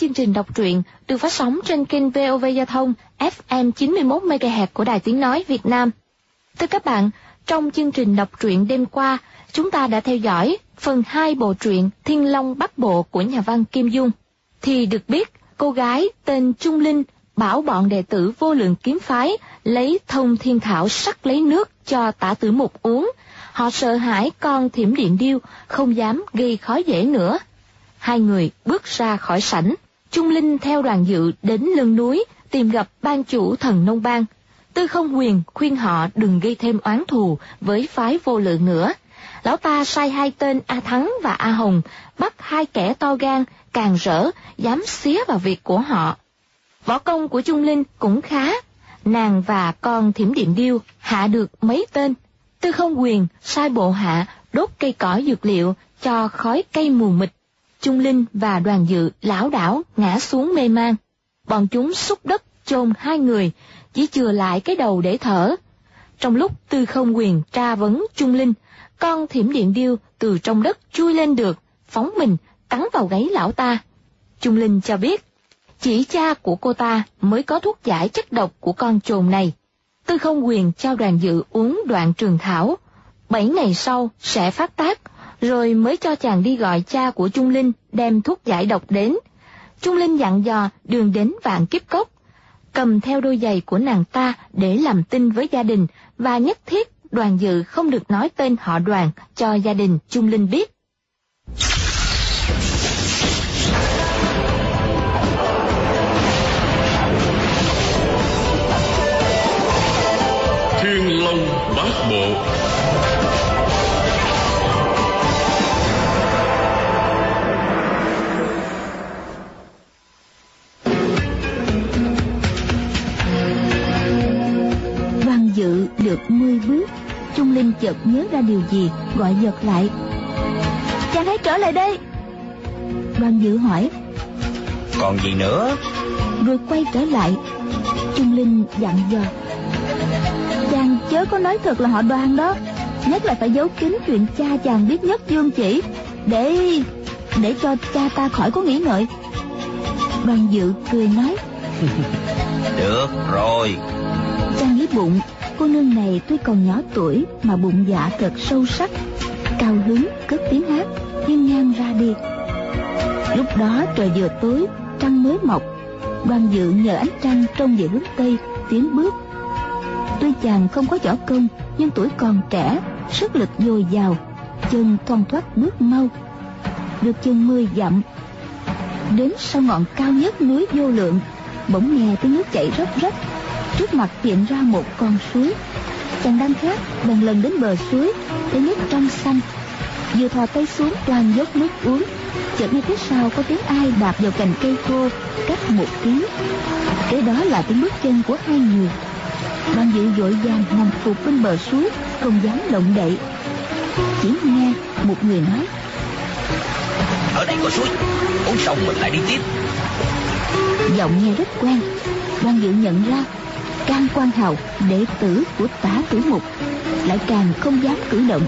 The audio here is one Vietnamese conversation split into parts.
chương trình đọc truyện được phát sóng trên kênh VOV Giao thông FM 91 MHz của Đài Tiếng nói Việt Nam. Thưa các bạn, trong chương trình đọc truyện đêm qua, chúng ta đã theo dõi phần 2 bộ truyện Thiên Long Bắc Bộ của nhà văn Kim Dung. Thì được biết, cô gái tên Trung Linh bảo bọn đệ tử vô lượng kiếm phái lấy thông thiên thảo sắc lấy nước cho tả tử mục uống. Họ sợ hãi con thiểm điện điêu, không dám gây khó dễ nữa. Hai người bước ra khỏi sảnh, Trung Linh theo đoàn dự đến lưng núi tìm gặp ban chủ thần nông bang. Tư không quyền khuyên họ đừng gây thêm oán thù với phái vô lượng nữa. Lão ta sai hai tên A Thắng và A Hồng bắt hai kẻ to gan, càng rỡ, dám xía vào việc của họ. Võ công của Trung Linh cũng khá, nàng và con thiểm điện điêu hạ được mấy tên. Tư không quyền sai bộ hạ đốt cây cỏ dược liệu cho khói cây mù mịt Trung Linh và đoàn dự lão đảo ngã xuống mê man. Bọn chúng xúc đất chôn hai người, chỉ chừa lại cái đầu để thở. Trong lúc tư không quyền tra vấn Trung Linh, con thiểm điện điêu từ trong đất chui lên được, phóng mình, cắn vào gáy lão ta. Trung Linh cho biết, chỉ cha của cô ta mới có thuốc giải chất độc của con trồn này. Tư không quyền cho đoàn dự uống đoạn trường thảo. Bảy ngày sau sẽ phát tác, rồi mới cho chàng đi gọi cha của Trung Linh đem thuốc giải độc đến. Trung Linh dặn dò đường đến vạn kiếp cốc, cầm theo đôi giày của nàng ta để làm tin với gia đình và nhất thiết đoàn dự không được nói tên họ đoàn cho gia đình Trung Linh biết. Thiên Long Bát Bộ dự được mươi bước Trung Linh chợt nhớ ra điều gì Gọi giật lại. Chàng hãy trở lại đây. Đoàn dự hỏi. Còn gì nữa? Rồi quay trở lại. Trung Linh dặn dò. Chàng chớ có nói thật là họ đoàn đó Nhất là phải giấu kín chuyện cha chàng biết nhất dương chỉ. Để Để cho cha ta khỏi có nghĩ ngợi. Đoàn dự cười nói. Được rồi. Chàng nghĩ bụng cô nương này tuy còn nhỏ tuổi mà bụng dạ thật sâu sắc, cao hứng, cất tiếng hát hiên ngang ra đi. Lúc đó trời vừa tối, trăng mới mọc. Đoàn dự nhờ ánh trăng trông về hướng tây, tiến bước. Tuy chàng không có võ công, nhưng tuổi còn trẻ, sức lực dồi dào, chân thoăn thoắt bước mau, được chừng mười dặm. Đến sau ngọn cao nhất núi vô lượng, bỗng nghe tiếng nước chảy róc rách trước mặt hiện ra một con suối. Chàng đang khát bèn lần đến bờ suối thấy nước trong xanh. Vừa thò tay xuống toàn dốc nước uống. Chợt nghe phía sau có tiếng ai đạp vào cành cây khô cách một tiếng. Kế đó là tiếng bước chân của hai người. Đoàn dự vội vàng nằm phục bên bờ suối không dám động đậy. Chỉ nghe một người nói ở đây có suối uống xong mình lại đi tiếp. Giọng nghe rất quen. Đoàn dự nhận ra can quan hào đệ tử của tả tử mục lại càng không dám cử động.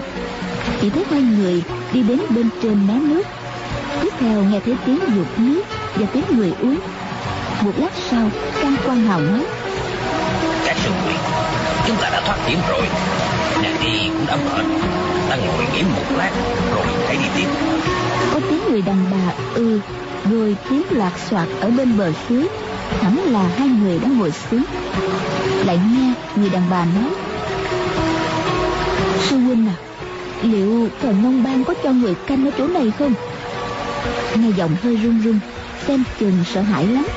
Chỉ thấy hai người đi đến bên trên mé nước. Tiếp theo nghe thấy tiếng dục nước và tiếng người uống. Một lát sau can quan hào nói các sư huynh chúng ta đã thoát hiểm rồi. Nàng đi cũng đã mệt. Ta ngồi nghỉ một lát rồi hãy đi tiếp. Có tiếng người đàn bà ư ừ, rồi tiếng lạc soạt ở bên bờ suối hẳn là hai người đã ngồi xuống. Lại nghe người đàn bà nói sư huynh à liệu thần nông bang có cho người canh ở chỗ này không? Nghe giọng hơi run run xem chừng sợ hãi lắm.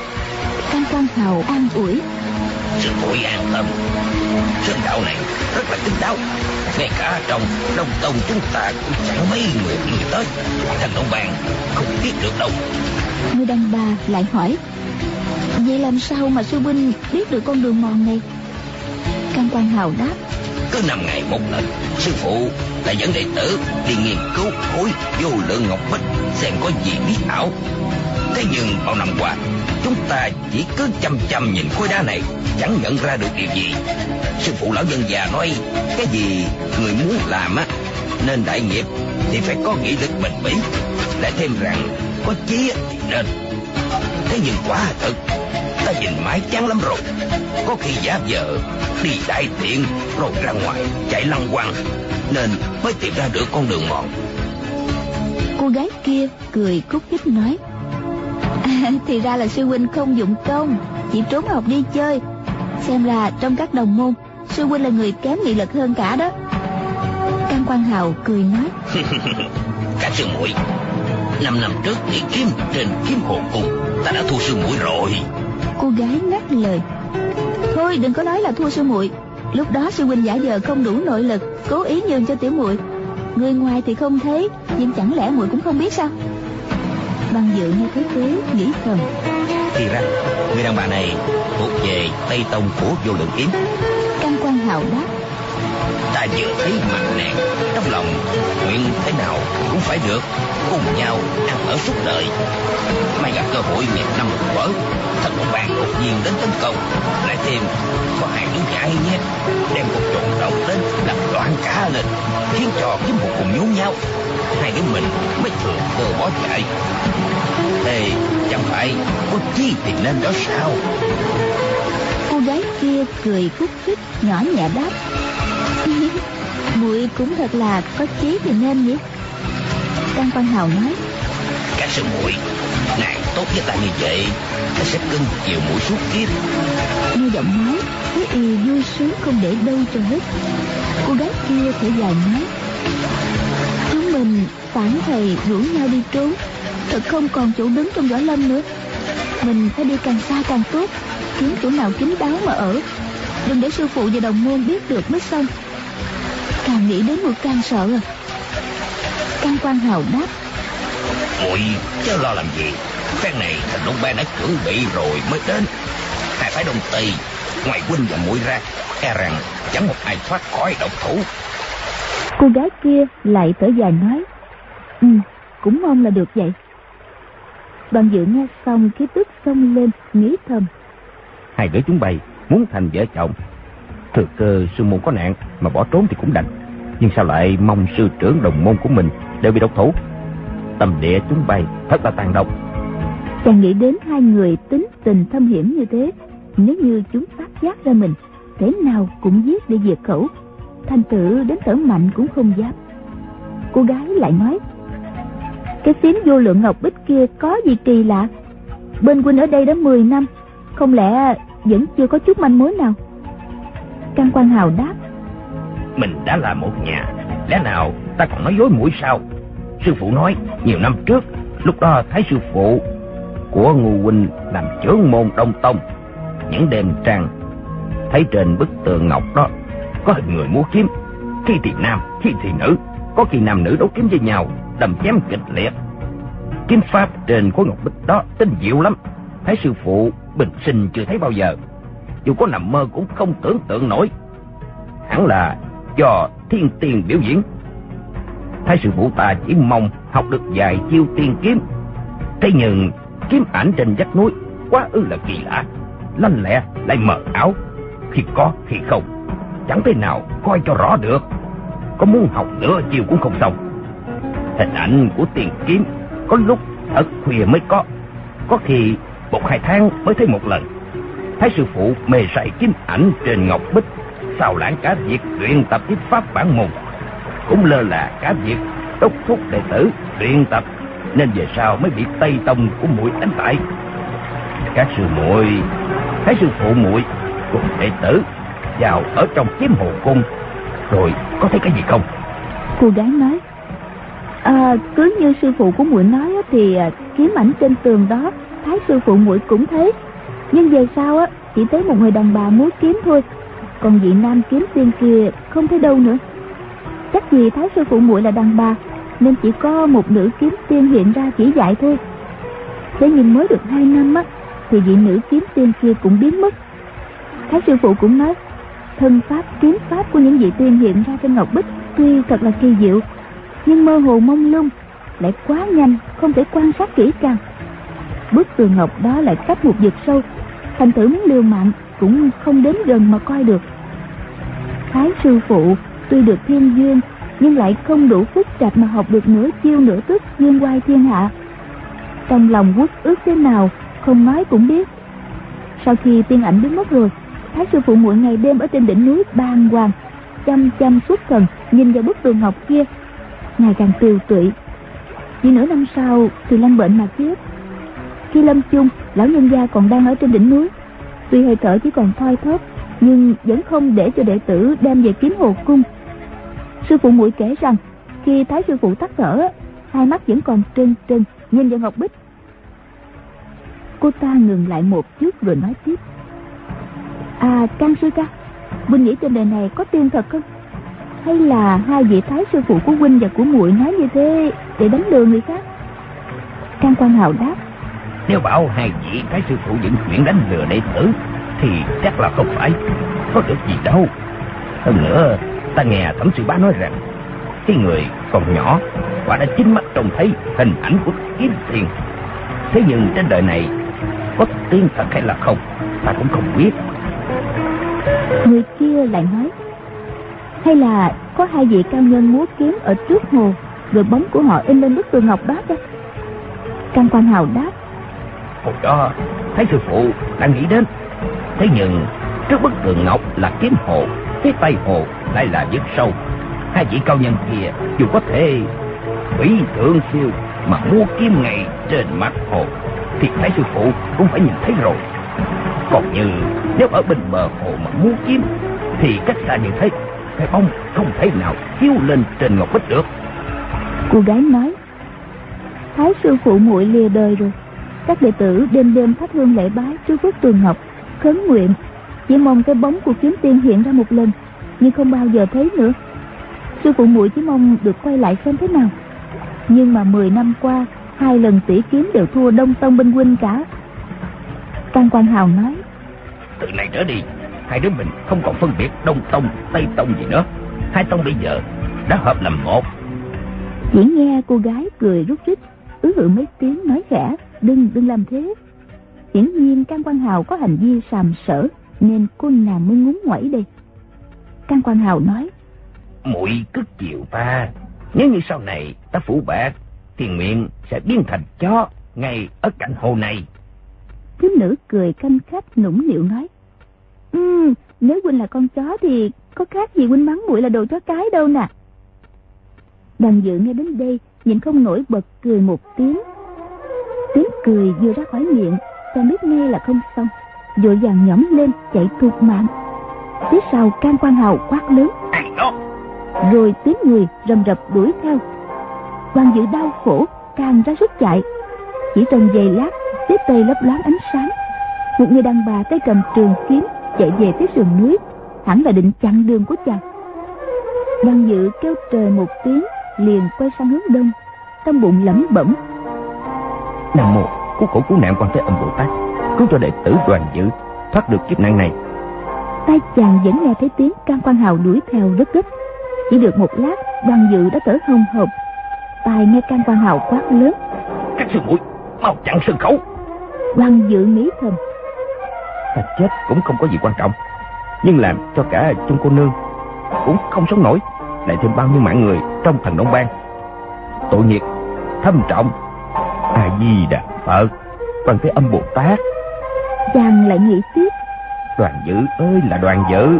Can quan hào an ủi sư muội an tâm. Sơn đạo này rất là kín đáo. Ngay cả trong đông tông chúng ta cũng chẳng mấy người người tới. Thần nông bang không biết được đâu. Người đàn bà lại hỏi vậy làm sao mà sư huynh biết được con đường mòn này? Căn quan hào đáp. Cứ năm ngày một lần, sư phụ lại dẫn đệ tử đi nghiên cứu khối vô lượng ngọc bích, xem có gì bí ảo. Thế nhưng bao năm qua, chúng ta chỉ cứ chăm chăm nhìn khối đá này, chẳng nhận ra được điều gì. Sư phụ lão nhân già nói, cái gì người muốn làm á, nên đại nghiệp thì phải có nghị lực bền bỉ, lại thêm rằng có chí thì nên. Thế nhưng quá thật ta nhìn mãi chán lắm rồi. Có khi giả vờ đi đại tiện rồi ra ngoài chạy lăng quăng. Nên mới tìm ra được con đường mòn. Cô gái kia cười cúc khích nói à, thì ra là sư huynh không dụng công chỉ trốn học đi chơi. Xem ra trong các đồng môn sư huynh là người kém nghị lực hơn cả đó. Can Quang Hào cười nói Cả sư muội Năm năm trước nghỉ kiếm trên kiếm hồ cung Ta đã thua sư muội rồi Cô gái ngắt lời. Thôi đừng có nói là thua sư muội. Lúc đó sư huynh giả giờ không đủ nội lực Cố ý nhường cho tiểu muội. Người ngoài thì không thấy Nhưng chẳng lẽ muội cũng không biết sao? Bằng dự nghe thấy thế nghĩ thầm. Thì ra Người đàn bà này thuộc về Tây Tông của vô lượng kiếm Căn quan hào đáp ta vừa thấy mặt nàng, trong lòng nguyện thế nào cũng phải được cùng nhau ăn ở suốt đời may gặp cơ hội nhặt năm một vỡ, thật một bàn đột nhiên đến tấn công. Lại thêm, có hai đứa nhãi nhé, đem một trộn động đến làm loạn cả lên, khiến cho kiếm một cùng nhốn nhau. Hai đứa mình mới thừa cơ bỏ chạy. Thế chẳng phải có chi thì nên đó sao? Cô gái kia cười khúc khích, nhỏ nhẹ đáp muội cũng thật là có chí thì nên nhỉ? Trang Quan Hào nói. Các sư muội Ngài tốt với ta như vậy Ta sẽ cưng chiều muội suốt kiếp. Nghe giọng nói Thấy y vui sướng không để đâu cho hết. Cô gái kia thở dài nói. Chúng mình phản thầy rủ nhau đi trốn Thật không còn chỗ đứng trong võ lâm nữa. Mình phải đi càng xa càng tốt Kiếm chỗ nào kín đáo mà ở. Đừng để sư phụ và đồng môn biết được mới xong càng nghĩ đến một càng sợ. À quan hào đáp. Muội chớ lo làm gì. Phen này thành đông ban đã chuẩn bị rồi mới đến. Hai phái đông tây ngoài huynh và muội ra e rằng chẳng một ai thoát khỏi độc thủ. Cô gái kia lại thở dài nói ừ cũng mong là được vậy. Đoàn dự nghe xong khí tức xông lên nghĩ thầm. Hai đứa chúng bay muốn thành vợ chồng Thừa cơ sư môn có nạn mà bỏ trốn thì cũng đành. Nhưng sao lại mong sư trưởng đồng môn của mình đều bị độc thủ? Tâm địa chúng bay thật là tàn độc. Chàng nghĩ đến hai người tính tình thâm hiểm như thế, nếu như chúng phát giác ra mình, thế nào cũng giết để diệt khẩu. Thanh tử đến thở mạnh cũng không dám. Cô gái lại nói, cái phiến vô lượng ngọc bích kia có gì kỳ lạ? Bên huynh ở đây đã 10 năm, không lẽ vẫn chưa có chút manh mối nào? Can Quan Hào đáp. Mình đã là một nhà. Lẽ nào ta còn nói dối mũi sao? Sư phụ nói nhiều năm trước Lúc đó thấy sư phụ Của Ngô Huynh làm trưởng môn Đông Tông. Những đêm trăng Thấy trên bức tường ngọc đó Có hình người múa kiếm. Khi thì nam, khi thì nữ. Có khi nam nữ đấu kiếm với nhau Đầm chém kịch liệt. Kiếm pháp trên khối ngọc bích đó tinh diệu lắm. Thấy sư phụ bình sinh chưa thấy bao giờ dù có nằm mơ cũng không tưởng tượng nổi. Hẳn là do thiên tiền biểu diễn. Thái sư phụ ta chỉ mong học được vài chiêu tiên kiếm. Thế nhưng kiếm ảnh trên vách núi quá ư là kỳ lạ. Lanh lẹ lại mờ ảo. Khi có, khi không. Chẳng thể nào coi cho rõ được. Có muốn học nửa chiều cũng không xong. Hình ảnh của tiền kiếm có lúc thật khuya mới có. Có khi một hai tháng mới thấy một lần thấy sư phụ mê say kiếm ảnh trên ngọc bích sao lãng cả việc luyện tập với pháp bản môn. Cũng lơ là cả việc đốc thúc đệ tử luyện tập nên về sau mới bị tây tông của muội đánh bại. Các sư muội thấy sư phụ muội cùng đệ tử vào ở trong kiếm hồ cung rồi có thấy cái gì không? Cô gái nói à, cứ như sư phụ của muội nói thì à, kiếm ảnh trên tường đó thái sư phụ muội cũng thấy nhưng về sau á, chỉ thấy một người đàn bà múa kiếm thôi. Còn vị nam kiếm tiên kia không thấy đâu nữa. Chắc gì thái sư phụ muội là đàn bà, nên chỉ có một nữ kiếm tiên hiện ra chỉ dạy thôi. Thế nhưng mới được hai năm á, thì vị nữ kiếm tiên kia cũng biến mất. Thái sư phụ cũng nói, thân pháp, kiếm pháp của những vị tiên hiện ra trên ngọc bích tuy thật là kỳ diệu, nhưng mơ hồ mông lung, lại quá nhanh, không thể quan sát kỹ càng. Bức tường ngọc đó lại cách một vực sâu thành thử muốn liều mạng cũng không đến gần mà coi được. Thái sư phụ, tuy được thiên duyên, nhưng lại không đủ phức chặt mà học được nửa chiêu nửa tức duyên quay thiên hạ. Trong lòng quốc ước thế nào, không nói cũng biết. Sau khi tiên ảnh biến mất rồi, thái sư phụ muội ngày đêm ở trên đỉnh núi ban hoàng, chăm chăm suốt thần, nhìn vào bức tường ngọc kia, ngày càng tiều tụy. Chỉ nửa năm sau, thì lâm bệnh mà chết khi lâm chung, lão nhân gia còn đang ở trên đỉnh núi. Tuy hơi thở chỉ còn thoi thóp, nhưng vẫn không để cho đệ tử đem về kiếm hồ cung. Sư phụ muội kể rằng, khi thái sư phụ tắt thở, hai mắt vẫn còn trân trân nhìn vào ngọc bích. Cô ta ngừng lại một chút rồi nói tiếp. À can sư ca, huynh nghĩ trên đời này có tiên thật không? Hay là hai vị thái sư phụ của huynh và của muội nói như thế để đánh lừa người khác? Can quan hào đáp nếu bảo hai vị thái sư phụ dựng chuyện đánh lừa đệ tử, thì chắc là không phải có được gì đâu. Hơn nữa, ta nghe thẩm sư bá nói rằng, cái người còn nhỏ và đã chính mắt trông thấy hình ảnh của kiếm tiền. Thế nhưng trên đời này có tiên thật hay là không, ta cũng không biết. Người kia lại nói, hay là có hai vị cao nhân múa kiếm ở trước hồ, rồi bóng của họ in lên bức tường ngọc đó đó Cam quan hào đáp hồi đó, thấy sư phụ đang nghĩ đến. Thế nhưng, trước bức tường ngọc là kiếm hồ phía tay hồ lại là vực sâu. Hai vị cao nhân kia dù có thể quỷ thượng siêu mà mua kiếm ngay trên mặt hồ, thì thấy sư phụ cũng phải nhìn thấy rồi. Còn như nếu ở bên bờ hồ mà mua kiếm, thì cách xa như thế, cái bóng không thể nào chiếu lên trên ngọc bích được. Cô gái nói, thái sư phụ muội lìa đời rồi các đệ tử đêm đêm thắp hương lễ bái trước bức tường ngọc khấn nguyện. Chỉ mong cái bóng của kiếm tiên hiện ra một lần nhưng không bao giờ thấy nữa. Sư phụ muội chỉ mong được quay lại xem thế nào. Nhưng mà 10 năm qua hai lần tỷ kiếm đều thua đông tông binh huynh cả. Tăng Quan Hào nói Từ nay trở đi Hai đứa mình không còn phân biệt Đông Tông, Tây Tông gì nữa. Hai tông bây giờ đã hợp làm một. Chỉ nghe cô gái cười rút rít Ứ hự mấy tiếng nói khẽ Đừng, đừng làm thế. Hiển nhiên Can Quan Hào có hành vi sàm sở Nên cô nàng mới ngúng ngoẩy đây. Can Quan Hào nói muội cứ chịu ta. Nếu như sau này ta phủ bạc Thì miệng sẽ biến thành chó Ngay ở cạnh hồ này. Thiếu nữ cười canh khách nũng nịu nói ừ nếu huynh là con chó thì có khác gì huynh mắng muội là đồ chó cái đâu nè. Đoàn dự nghe đến đây nhìn không nổi bật cười một tiếng tiếng cười vừa ra khỏi miệng chàng biết nghe là không xong. Vội vàng nhõm lên chạy tuột mạng. Phía sau can quan hào quát lớn. Rồi tiếng người rầm rập đuổi theo. Đoàn dự đau khổ càng ra sức chạy. Chỉ trong giây lát phía tây lấp loáng ánh sáng. Một người đàn bà tay cầm trường kiếm chạy về phía sườn núi. Hẳn là định chặn đường của chàng. Đoàn dự kêu trời một tiếng liền quay sang hướng đông. Trong bụng lẩm bẩm nam mô cứu khổ cứu nạn quan thế âm bồ tát cứu cho đệ tử đoàn dự thoát được kiếp nạn này. Tay chàng vẫn nghe thấy tiếng can quan hào đuổi theo rất gấp. Chỉ được một lát đoàn dự đã thở hồng hộc. Tai nghe can quan hào quát lớn. Các sư muội mau chặn sân khấu. Quan dự nghĩ thầm. Ta chết cũng không có gì quan trọng nhưng làm cho cả chung cô nương cũng không sống nổi. Lại thêm bao nhiêu mạng người trong thần đông bang. Tội nghiệp thâm trọng di đà phật. Quan thế âm bồ tát. Chàng lại nghĩ tiếp. Đoàn dự ơi là đoàn dự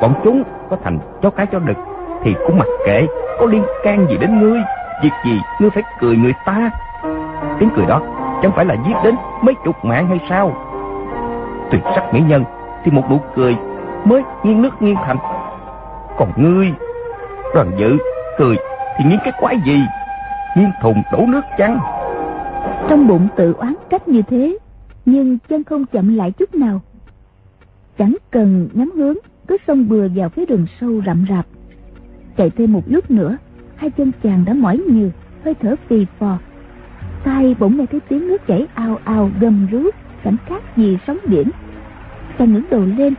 bọn chúng có thành chó cái chó đực thì cũng mặc kệ. Có liên can gì đến ngươi việc gì ngươi phải cười người ta. Tiếng cười đó chẳng phải là giết đến mấy chục mạng hay sao? Tuyệt sắc mỹ nhân thì một nụ cười mới nghiêng nước nghiêng thành. Còn ngươi đoàn dự cười thì nghiêng cái quái gì? Nghiêng thùng đổ nước chăng trong bụng tự oán trách như thế, nhưng chân không chậm lại chút nào. Chẳng cần nhắm hướng, cứ xông bừa vào phía rừng sâu rậm rạp. Chạy thêm một lúc nữa, hai chân chàng đã mỏi nhiều, hơi thở phì phò. Tai bỗng nghe thấy tiếng nước chảy ao ao gầm rú cảnh khác gì sóng biển. Chàng ngẩng đầu lên,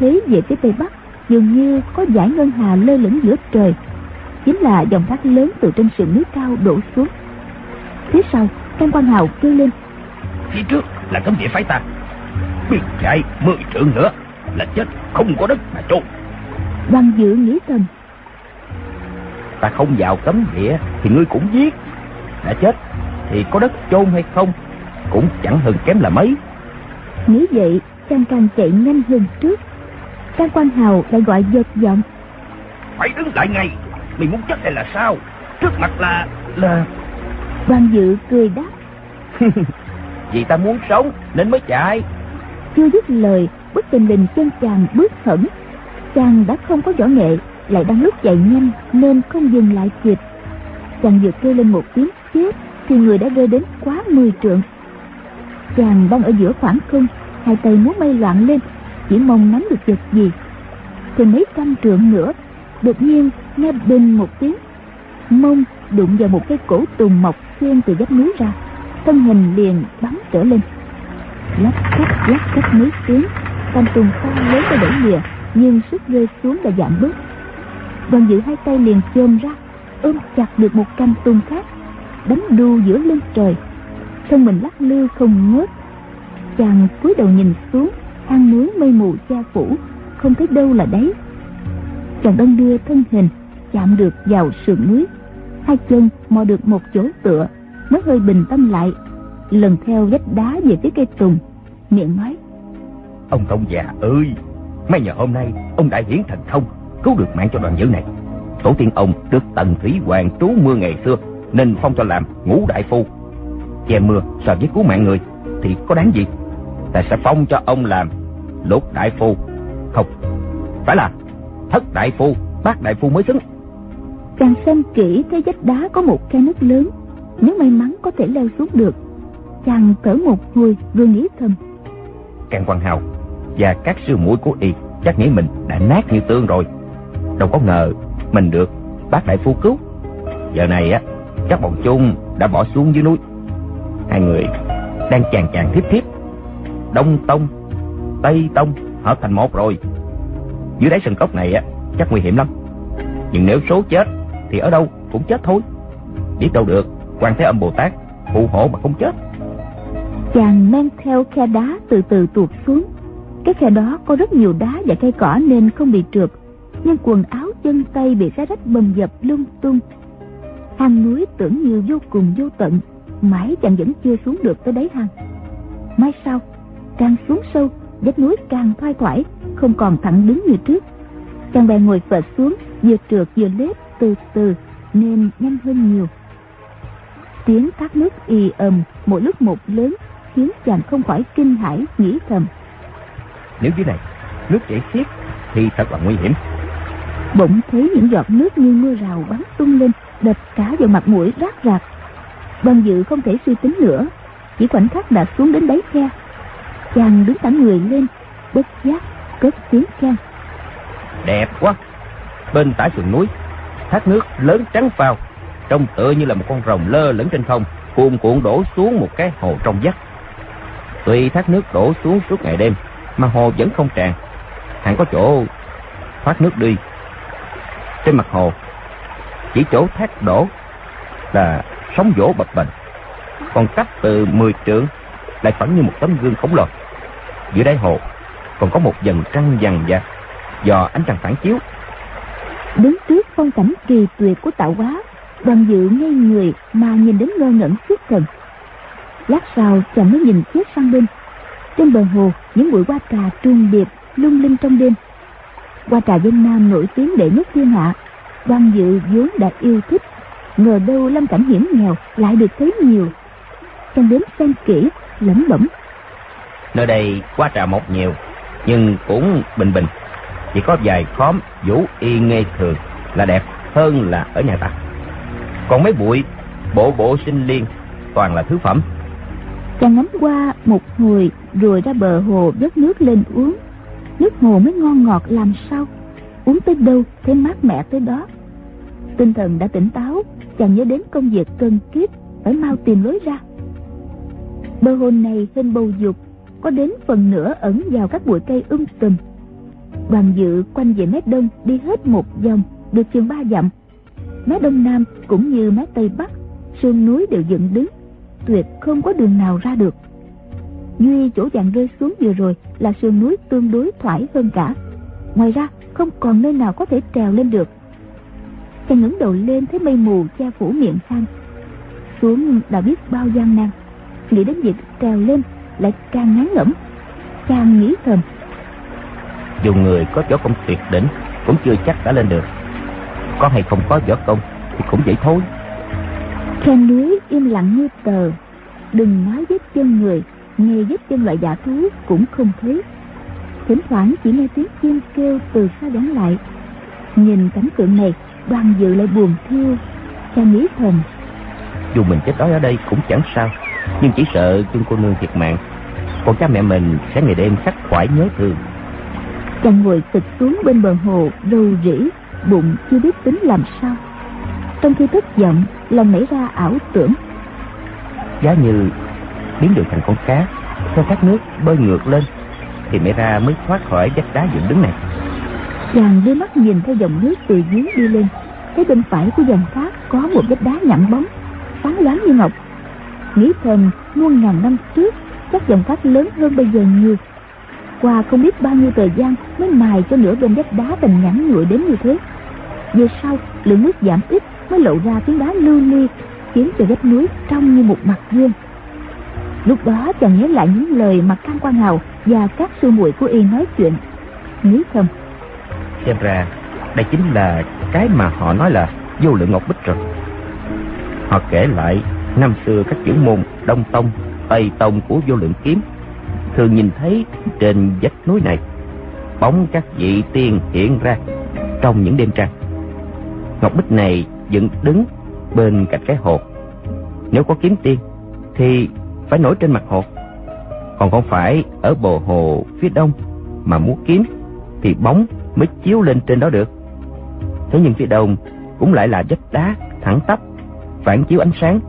thấy về phía tây bắc, dường như có dải ngân hà lơ lửng giữa trời. Chính là dòng thác lớn từ trên sườn núi cao đổ xuống. Phía sau can quan hào kêu lên. Phía trước là cấm địa phái ta. Biết chạy mười trượng nữa là chết không có đất mà chôn. Quan dự nghĩ thầm. Ta không vào cấm địa thì ngươi cũng giết. Đã chết thì có đất chôn hay không cũng chẳng hơn kém là mấy. Nghĩ vậy chàng càng chạy nhanh hơn trước. Trang quan hào lại gọi giật giọng. Phải đứng lại ngay. Mày muốn chết hay là sao? Trước mặt là là đoàn dự cười đáp. Vì ta muốn sống nên mới chạy. Chưa dứt lời bất tình lình chân chàng bước khẩn chàng đã không có võ nghệ lại đang lúc chạy nhanh nên không dừng lại kịp. Chàng vừa kêu lên một tiếng chết thì người đã rơi đến quá mười trượng. Chàng đang ở giữa khoảng không hai tay muốn bay loạn lên chỉ mong nắm được vật gì. Thì mấy trăm trượng nữa đột nhiên nghe bình một tiếng mông đụng vào một cái cổ tùng mọc xuyên từ vách núi ra, thân hình liền bắn trở lên. Lách cách lách cách mấy tiếng thanh tùng to lớn ra đẩy lìa, nhưng sức rơi xuống đã giảm bớt. Đoàn giữ hai tay liền chôm ra, ôm chặt được một canh tùng khác, đánh đu giữa lưng trời. Thân mình lắc lư không ngớt. Chàng cúi đầu nhìn xuống, hang núi mây mù che phủ, không thấy đâu là đấy chàng đông đưa thân hình chạm được vào sườn núi hai chân mò được một chỗ tựa, mới hơi bình tâm lại. Lần theo vách đá về phía cây tùng, miệng nói, ông tông già ơi, may nhờ hôm nay ông đại hiển thành thông, cứu được mạng cho đoàn dữ này. Tổ tiên ông được tần thủy hoàng trú mưa ngày xưa, nên phong cho làm ngũ đại phu. Che mưa so với cứu mạng người thì có đáng gì? Ta sẽ phong cho ông làm lục đại phu. Không, phải là thất đại phu, bát đại phu mới xứng càng xem kỹ thấy vách đá có một khe nước lớn. Nếu may mắn có thể leo xuống được, chàng thở một hồi rồi nghĩ thầm. Càng quan hào và các sư muội của y chắc nghĩ mình đã nát như tương rồi. Đâu có ngờ mình được bác đại phu cứu. Giờ này á chắc bọn chung đã bỏ xuống dưới núi. Hai người đang chàng chàng thiếp thiếp. Đông tông, tây tông hợp thành một rồi. Dưới đáy sân cốc này á, chắc nguy hiểm lắm. Nhưng nếu số chết thì ở đâu cũng chết thôi. Biết đâu được, quan thế âm bồ tát phù hộ mà không chết. Chàng men theo khe đá từ từ tuột xuống. Cái khe đó có rất nhiều đá và cây cỏ nên không bị trượt, nhưng quần áo chân tay bị xé rách bầm dập lung tung. Hang núi tưởng như vô cùng vô tận, mãi chàng vẫn chưa xuống được tới đáy hang. Mai sau, càng xuống sâu, vách núi càng thoai thoải, không còn thẳng đứng như trước. Chàng bèn ngồi phệt xuống, vừa trượt vừa lết từ từ nên nhanh hơn nhiều. Tiếng thác nước ì ầm mỗi lúc một lớn khiến chàng không khỏi kinh hãi nghĩ thầm. Nếu dưới này nước chảy xiết thì thật là nguy hiểm. Bỗng thấy những giọt nước như mưa rào bắn tung lên đập cả vào mặt mũi rát rạc. Đoàn dự không thể suy tính nữa chỉ khoảnh khắc đã xuống đến đáy khe. Chàng đứng thẳng người lên bất giác cất tiếng khen. Đẹp quá bên tả sườn núi thác nước lớn trắng phao, trông tựa như là một con rồng lơ lửng trên không, cuồn cuộn đổ xuống một cái hồ trong vắt. Tuy thác nước đổ xuống suốt ngày đêm, mà hồ vẫn không tràn, hẳn có chỗ thoát nước đi. Trên mặt hồ, chỉ chỗ thác đổ là sóng vỗ bập bềnh, còn cách từ 10 trượng lại phẳng như một tấm gương khổng lồ. Giữa đáy hồ còn có một dần trăng dằn vặt do ánh trăng phản chiếu. Đứng trước phong cảnh kỳ tuyệt của tạo hóa, đoàn dự ngay người mà nhìn đến ngơ ngẩn suốt thần lát sau, chàng mới nhìn phía sang bên. Trên bờ hồ, những bụi hoa trà trùng điệp lung linh trong đêm. Hoa trà dân nam nổi tiếng để nhất thiên hạ, đoàn dự vốn đã yêu thích. Ngờ đâu lâm cảnh hiểm nghèo lại được thấy nhiều. Chàng đến xem kỹ, lẩm bẩm. Nơi đây hoa trà mọc nhiều, nhưng cũng bình bình, chỉ có vài khóm vũ y ngây thường là đẹp hơn là ở nhà ta. Còn mấy bụi bộ bộ sinh liên, toàn là thứ phẩm. Chàng ngắm qua một hồi, rồi ra bờ hồ vớt nước lên uống. Nước hồ mới ngon ngọt làm sao? Uống tới đâu, thấy mát mẻ tới đó. Tinh thần đã tỉnh táo, chàng nhớ đến công việc cân kiếp, phải mau tìm lối ra. Bờ hồ này hình bầu dục, có đến phần nửa ẩn vào các bụi cây um tùm. Đoàn dự quanh về mép đông, đi hết một vòng được chừng ba dặm. Mé đông nam cũng như mé tây bắc, sườn núi đều dựng đứng, tuyệt không có đường nào ra được. Duy chỗ dạng rơi xuống vừa rồi là sườn núi tương đối thoải hơn cả. Ngoài ra, không còn nơi nào có thể trèo lên được. Chàng ngẩng đầu lên thấy mây mù che phủ miệng hang xuống đã biết bao gian nan. Nghĩ đến việc trèo lên lại càng ngán ngẩm. Chàng nghĩ thầm, dù người có chỗ công tuyệt đỉnh, cũng chưa chắc đã lên được có hay không có võ công thì cũng vậy thôi. Khen núi im lặng như tờ. Đừng nói với chân người nghe với chân loại giả thú cũng không thấy. Thỉnh thoảng chỉ nghe tiếng chim kêu từ xa vắng lại. Nhìn cảnh tượng này đoàn dự lại buồn thiêu. Cha nghĩ thầm dù mình chết đói ở đây cũng chẳng sao nhưng chỉ sợ chung cô nương thiệt mạng. Còn cha mẹ mình sẽ ngày đêm khắc khoải nhớ thương. Chàng ngồi tịch xuống bên bờ hồ rầu rĩ bụng chưa biết tính làm sao. Trong khi thất vọng lòng nảy ra ảo tưởng. Giá như biến được thành con cá theo thác nước bơi ngược lên thì mẹ ra mới thoát khỏi vách đá dựng đứng này. Chàng đưa mắt nhìn theo dòng nước từ dưới đi lên. Thấy bên phải của dòng thác có một vách đá nhẵn bóng sáng loáng như ngọc. Nghĩ thầm muôn ngàn năm trước chắc dòng thác lớn hơn bây giờ nhiều. Qua không biết bao nhiêu thời gian mới mài cho nửa bên vách đá thành nhẵn nhụi đến như thế Vừa sau, lượng nước giảm ít mới lộ ra tiếng đá lưu ly, khiến cho vách núi trong như một mặt gương. Lúc đó chàng nhớ lại những lời mà can quan hào và các sư muội của y nói chuyện. Nghĩ thầm, xem ra, đây chính là cái mà họ nói là vô lượng ngọc bích rồi. Họ kể lại, năm xưa các chữ môn đông tông, tây tông của vô lượng kiếm, thường nhìn thấy trên vách núi này, bóng các vị tiên hiện ra trong những đêm trăng ngọc bích này dựng đứng bên cạnh cái hồ nếu có kiếm tiên thì phải nổi trên mặt hồ còn không phải ở bờ hồ phía đông mà muốn kiếm, thì bóng mới chiếu lên trên đó được. Thế nhưng phía đông cũng lại là vách đá thẳng tắp, phản chiếu ánh sáng.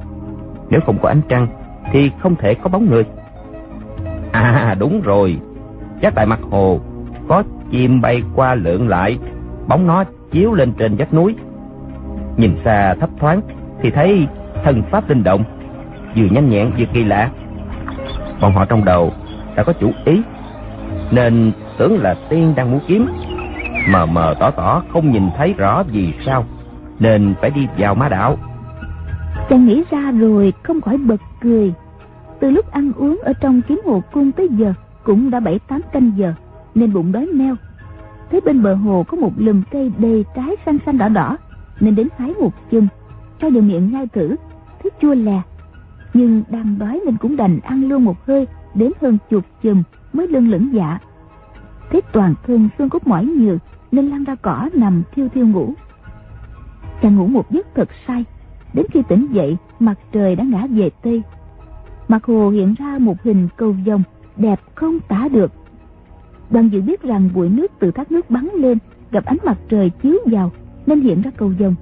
Nếu không có ánh trăng, thì không thể có bóng người. À đúng rồi. Chắc tại mặt hồ có chim bay qua lượn lại, bóng nó chiếu lên trên vách núi nhìn xa thấp thoáng thì thấy thần pháp linh động, vừa nhanh nhẹn vừa kỳ lạ. Bọn họ trong đầu đã có chủ ý, nên tưởng là tiên đang muốn kiếm mờ mờ tỏ tỏ không nhìn thấy rõ gì sao, nên phải đi vào ma đạo. Chàng nghĩ ra rồi, không khỏi bật cười. Từ lúc ăn uống ở trong kiếm hồ cung tới giờ cũng đã bảy tám canh giờ, nên bụng đói meo. Thấy bên bờ hồ có một lùm cây đầy trái xanh xanh đỏ đỏ nên đến hái một chùm cho vào miệng nhai thử thấy chua lè. Nhưng đang đói nên cũng đành ăn luôn một hơi đến hơn chục chùm mới lưng lửng dạ. Thấy toàn thân xương cốt mỏi nhiều, nên lăn ra cỏ nằm thiêu thiêu ngủ. Chàng ngủ một giấc thật say đến khi tỉnh dậy mặt trời đã ngã về tây. Mặt hồ hiện ra một hình cầu vồng đẹp không tả được. Đoàn dự biết rằng bụi nước từ thác nước bắn lên gặp ánh mặt trời chiếu vào nên hiện ra câu dông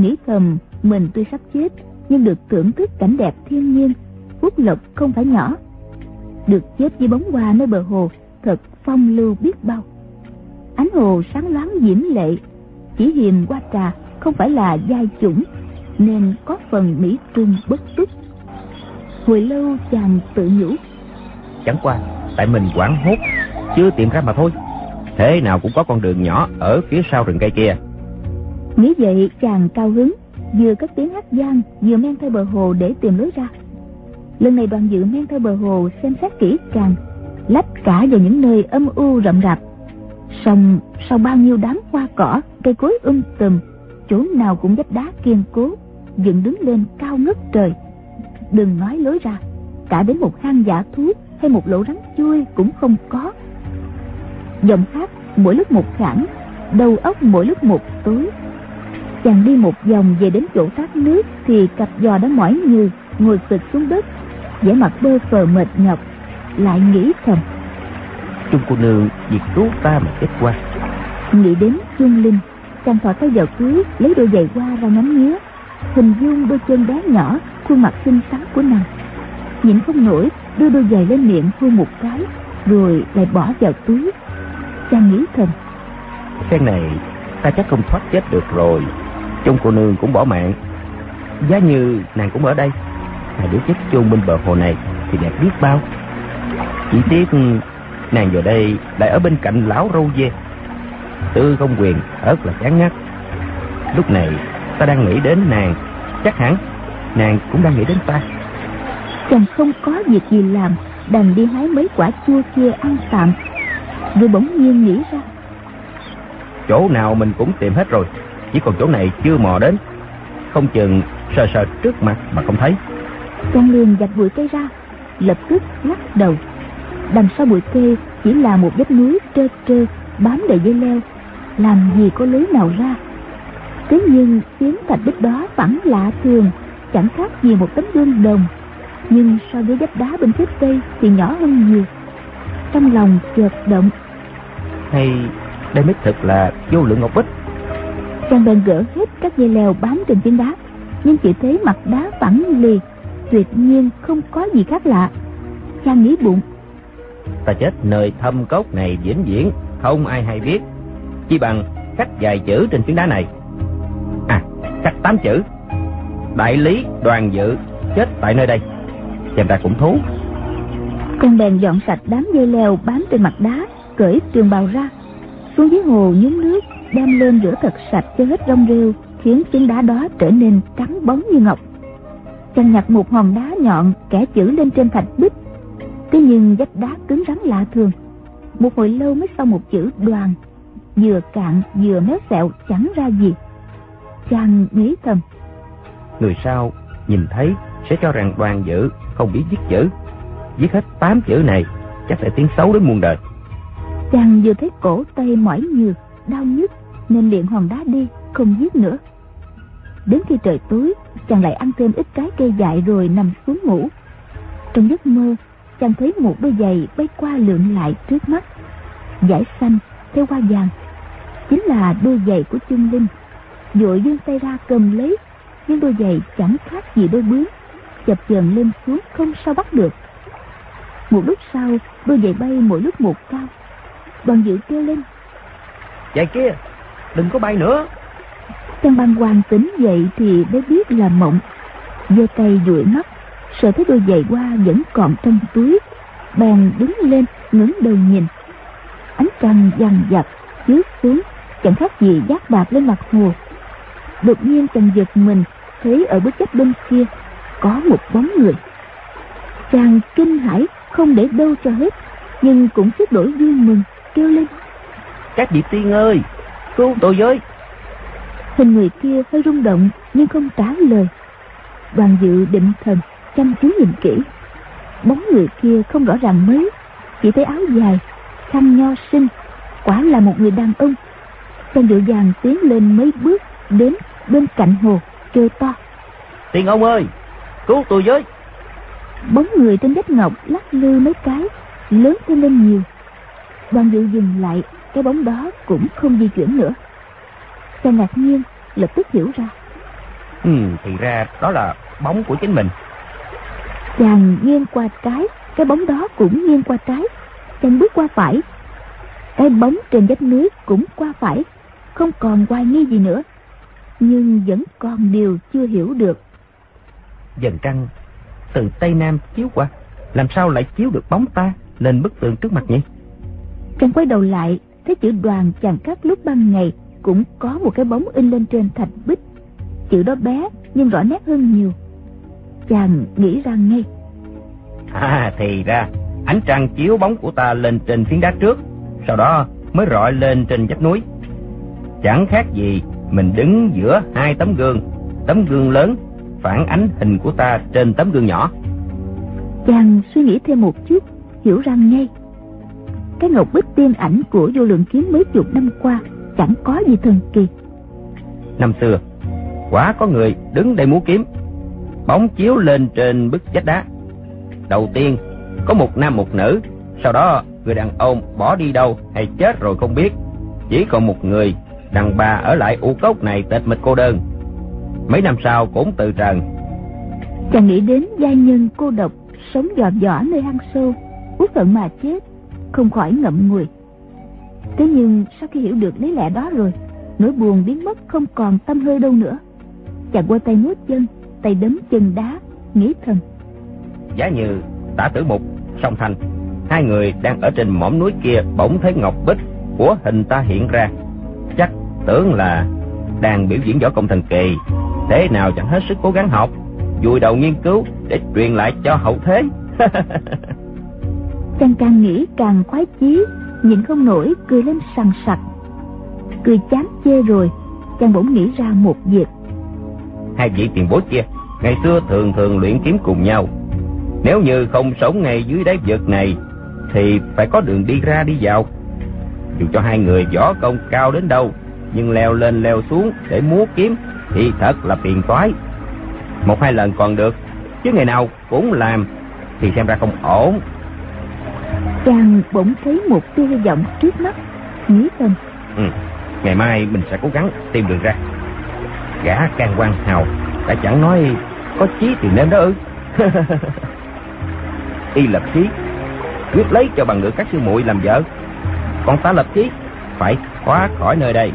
nghĩ thầm, mình tuy sắp chết, nhưng được thưởng thức cảnh đẹp thiên nhiên, phúc lộc không phải nhỏ. Được chết với bóng hoa nơi bờ hồ, thật phong lưu biết bao. Ánh hồ sáng loáng diễm lệ, chỉ hiềm qua trà, không phải là giai chủng, nên có phần mỹ trung bất túc. Hồi lâu chàng tự nhủ, chẳng qua, tại mình quảng hốt, chưa tìm ra mà thôi. Thế nào cũng có con đường nhỏ ở phía sau rừng cây kia nghĩ vậy chàng cao hứng, vừa cất tiếng hát gian vừa men theo bờ hồ để tìm lối ra. Lần này đoàn dự men theo bờ hồ xem xét kỹ càng, lách cả vào những nơi âm u rậm rạp. Song sau bao nhiêu đám hoa cỏ, cây cối um tùm, chỗ nào cũng vách đá kiên cố, dựng đứng lên cao ngất trời. Đừng nói lối ra, cả đến một hang giả thú hay một lỗ rắn chui cũng không có. Giọng hát mỗi lúc một khẳng, đầu óc mỗi lúc một tối chàng đi một vòng về đến chỗ thác nước thì cặp giò đã mỏi nhừ ngồi sụt xuống đất. Vẻ mặt bơ phờ mệt nhọc lại nghĩ thầm trung cô nương vì cứu ta mà chết qua nghĩ đến chuông linh chàng thò tay vào túi lấy đôi giày qua ra ngắm nghía. Hình dung đôi chân bé nhỏ khuôn mặt xinh xắn của nàng. Nhịn không nổi đưa đôi giày lên miệng hôn một cái rồi lại bỏ vào túi. Chàng nghĩ thầm phen này ta chắc không thoát chết được rồi chung cô nương cũng bỏ mạng. Giá như nàng cũng ở đây. Mà đứa chết chôn bên bờ hồ này thì đẹp biết bao. Chỉ tiếc nàng giờ đây lại ở bên cạnh lão râu dê. Tư không quyền rất là chán ngắt. Lúc này ta đang nghĩ đến nàng. Chắc hẳn nàng cũng đang nghĩ đến ta. Chàng không có việc gì làm đành đi hái mấy quả chua kia ăn tạm. Rồi bỗng nhiên nghĩ ra. Chỗ nào mình cũng tìm hết rồi chỉ còn chỗ này chưa mò đến. Không chừng sờ sờ trước mặt mà không thấy. Chàng liền gạch bụi cây ra lập tức lắc đầu. Đằng sau bụi cây chỉ là một vách núi trơ trơ bám đầy dây leo. Làm gì có lối nào ra. Thế nhưng tiếng thạch bích đó phẳng lạ thường chẳng khác gì một tấm gương đồng. Nhưng so với vách đá bên phía tây thì nhỏ hơn nhiều. Trong lòng chợt động. Hay đây mới thực là vô lượng ngọc bích bèn gỡ hết các dây leo bám trên phiến đá. Nhưng chỉ thấy mặt đá phẳng lì tuyệt nhiên không có gì khác lạ. Chàng nghĩ bụng. Ta chết nơi thâm cốc này vĩnh viễn không ai hay biết. Chỉ bằng khắc vài chữ trên phiến đá này. À khắc tám chữ. Đại lý đoàn dự chết tại nơi đây. Xem ra cũng thú. Con bèn dọn sạch đám dây leo bám trên mặt đá cởi trường bào ra. Xuống dưới hồ nhúng nước đem lên rửa thật sạch cho hết rong rêu khiến phiến đá đó trở nên trắng bóng như ngọc. Chàng nhặt một hòn đá nhọn kẻ chữ lên trên thạch bích. Thế nhưng vách đá cứng rắn lạ thường. Một hồi lâu mới sau một chữ đoàn vừa cạn vừa méo xẹo chẳng ra gì. Chàng nghĩ thầm người sau nhìn thấy sẽ cho rằng đoàn dự không biết viết chữ. Viết hết tám chữ này chắc sẽ tiếng xấu đến muôn đời. Chàng vừa thấy cổ tay mỏi nhừ đau nhức nên liền hòn đá đi, không giết nữa. Đến khi trời tối, chàng lại ăn thêm ít trái cây dại rồi nằm xuống ngủ. Trong giấc mơ, chàng thấy một đôi giày bay qua lượn lại trước mắt, giải xanh theo hoa vàng. Chính là đôi giày của chân linh. Vội vươn tay ra cầm lấy, nhưng đôi giày chẳng khác gì đôi bướm, chập chờn lên xuống không sao bắt được. Một lúc sau, đôi giày bay mỗi lúc một cao. Đoàn dự kêu lên, giày kia đừng có bay nữa. Trang băng hoàng tỉnh dậy thì mới biết là mộng. Giơ tay dụi mắt sợ thấy đôi giày qua vẫn còn trong túi. Bèn đứng lên ngẩng đầu nhìn. Ánh trăng dằn dặt chiếu xuống chẳng khác gì giác bạc lên mặt hồ. Đột nhiên chàng giật mình thấy ở bức cách bên kia có một bóng người. Chàng kinh hãi không để đâu cho hết nhưng cũng xếp đổi vui mừng kêu lên. Các vị tiên ơi cứu tôi với. Hình người kia hơi rung động nhưng không trả lời. Đoàn dự định thần chăm chú nhìn kỹ. Bóng người kia không rõ ràng mấy chỉ thấy áo dài khăn nho sinh quả là một người đàn ông. Chàng dội vàng tiến lên mấy bước đến bên cạnh hồ kêu to. Tiên ông ơi cứu tôi với. Bóng người trên vách ngọc lắc lư mấy cái lớn thêm lên nhiều. Đoàn dự dừng lại cái bóng đó cũng không di chuyển nữa. Chàng ngạc nhiên lập tức hiểu ra. Ừ thì ra đó là bóng của chính mình. Chàng nghiêng qua trái cái bóng đó cũng nghiêng qua trái. Chàng bước qua phải. Cái bóng trên vách núi cũng qua phải không còn hoài nghi gì nữa. Nhưng vẫn còn điều chưa hiểu được. Dần trăng từ tây nam chiếu qua. Làm sao lại chiếu được bóng ta lên bức tường trước mặt nhỉ? Chàng quay đầu lại thấy chữ đoàn chàng cắt lúc ban ngày cũng có một cái bóng in lên trên thạch bích. Chữ đó bé nhưng rõ nét hơn nhiều. Chàng nghĩ ra ngay. À thì ra ánh trăng chiếu bóng của ta lên trên phiến đá trước sau đó mới rọi lên trên vách núi. Chẳng khác gì mình đứng giữa hai tấm gương. Tấm gương lớn phản ánh hình của ta trên tấm gương nhỏ. Chàng suy nghĩ thêm một chút hiểu ra ngay cái ngọc bích tiên ảnh của vô lượng kiếm mấy chục năm qua chẳng có gì thần kỳ. Năm xưa quả có người đứng đây múa kiếm bóng chiếu lên trên bức vách đá. Đầu tiên có một nam một nữ sau đó người đàn ông bỏ đi đâu hay chết rồi không biết. Chỉ còn một người đàn bà ở lại u cốc này tịch mịch cô đơn. Mấy năm sau cũng từ trần. Chàng nghĩ đến gia nhân cô độc sống dò dỏ nơi hang sâu uất phận mà chết không khỏi ngậm ngùi. Thế nhưng sau khi hiểu được lý lẽ đó rồi, nỗi buồn biến mất không còn tâm hơi đâu nữa. Chàng qua tay nuốt chân, tay đấm chân đá, nghĩ thầm. Giá như tả tử mục, song thành, hai người đang ở trên mỏm núi kia bỗng thấy ngọc bích của hình ta hiện ra. Chắc tưởng là đang biểu diễn võ công thần kỳ, thế nào chẳng hết sức cố gắng học, vùi đầu nghiên cứu để truyền lại cho hậu thế. chàng càng nghĩ càng khoái chí nhịn không nổi, cười lên sằng sặc. Cười chán chê rồi, chàng bỗng nghĩ ra một việc. Hai vị tiền bối kia, ngày xưa thường thường luyện kiếm cùng nhau. Nếu như không sống ngay dưới đáy vực này, thì phải có đường đi ra đi vào. Dù cho hai người võ công cao đến đâu, nhưng leo lên leo xuống để múa kiếm thì thật là phiền toái. Một hai lần còn được, chứ ngày nào cũng làm thì xem ra không ổn chàng bỗng thấy một tia hy vọng trước mắt nghĩ thầm. Ừ, ngày mai mình sẽ cố gắng tìm đường ra. Gã can quan hào đã chẳng nói có chí thì nên đó ư? Y lập chí quyết lấy cho bằng được các sư muội làm vợ. Còn ta lập chí phải thoát khỏi nơi đây.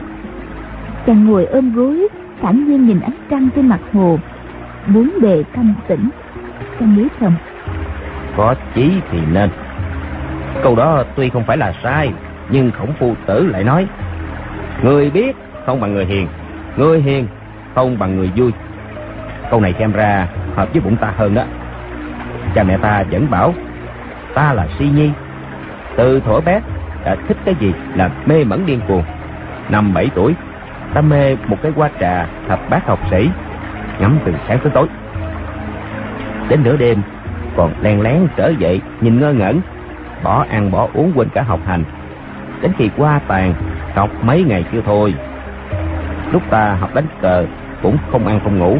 Chàng ngồi ôm gối thản nhiên nhìn ánh trăng trên mặt hồ bốn bề thanh tĩnh. Chàng nghĩ thầm. Có chí thì nên câu đó tuy không phải là sai, nhưng khổng phu tử lại nói, người biết không bằng người hiền người hiền không bằng người vui. Câu này xem ra hợp với bụng ta hơn đó cha mẹ ta vẫn bảo, ta là si nhi, từ thuở bé đã thích cái gì là mê mẩn điên cuồng. Năm bảy tuổi, ta mê một cái hoa trà thập bát học sĩ, ngắm từ sáng tới tối. Đến nửa đêm, còn len lén trở dậy, nhìn ngơ ngẩn bỏ ăn bỏ uống quên cả học hành. Đến khi qua tàn, học mấy ngày chưa thôi. Lúc ta học đánh cờ, cũng không ăn không ngủ.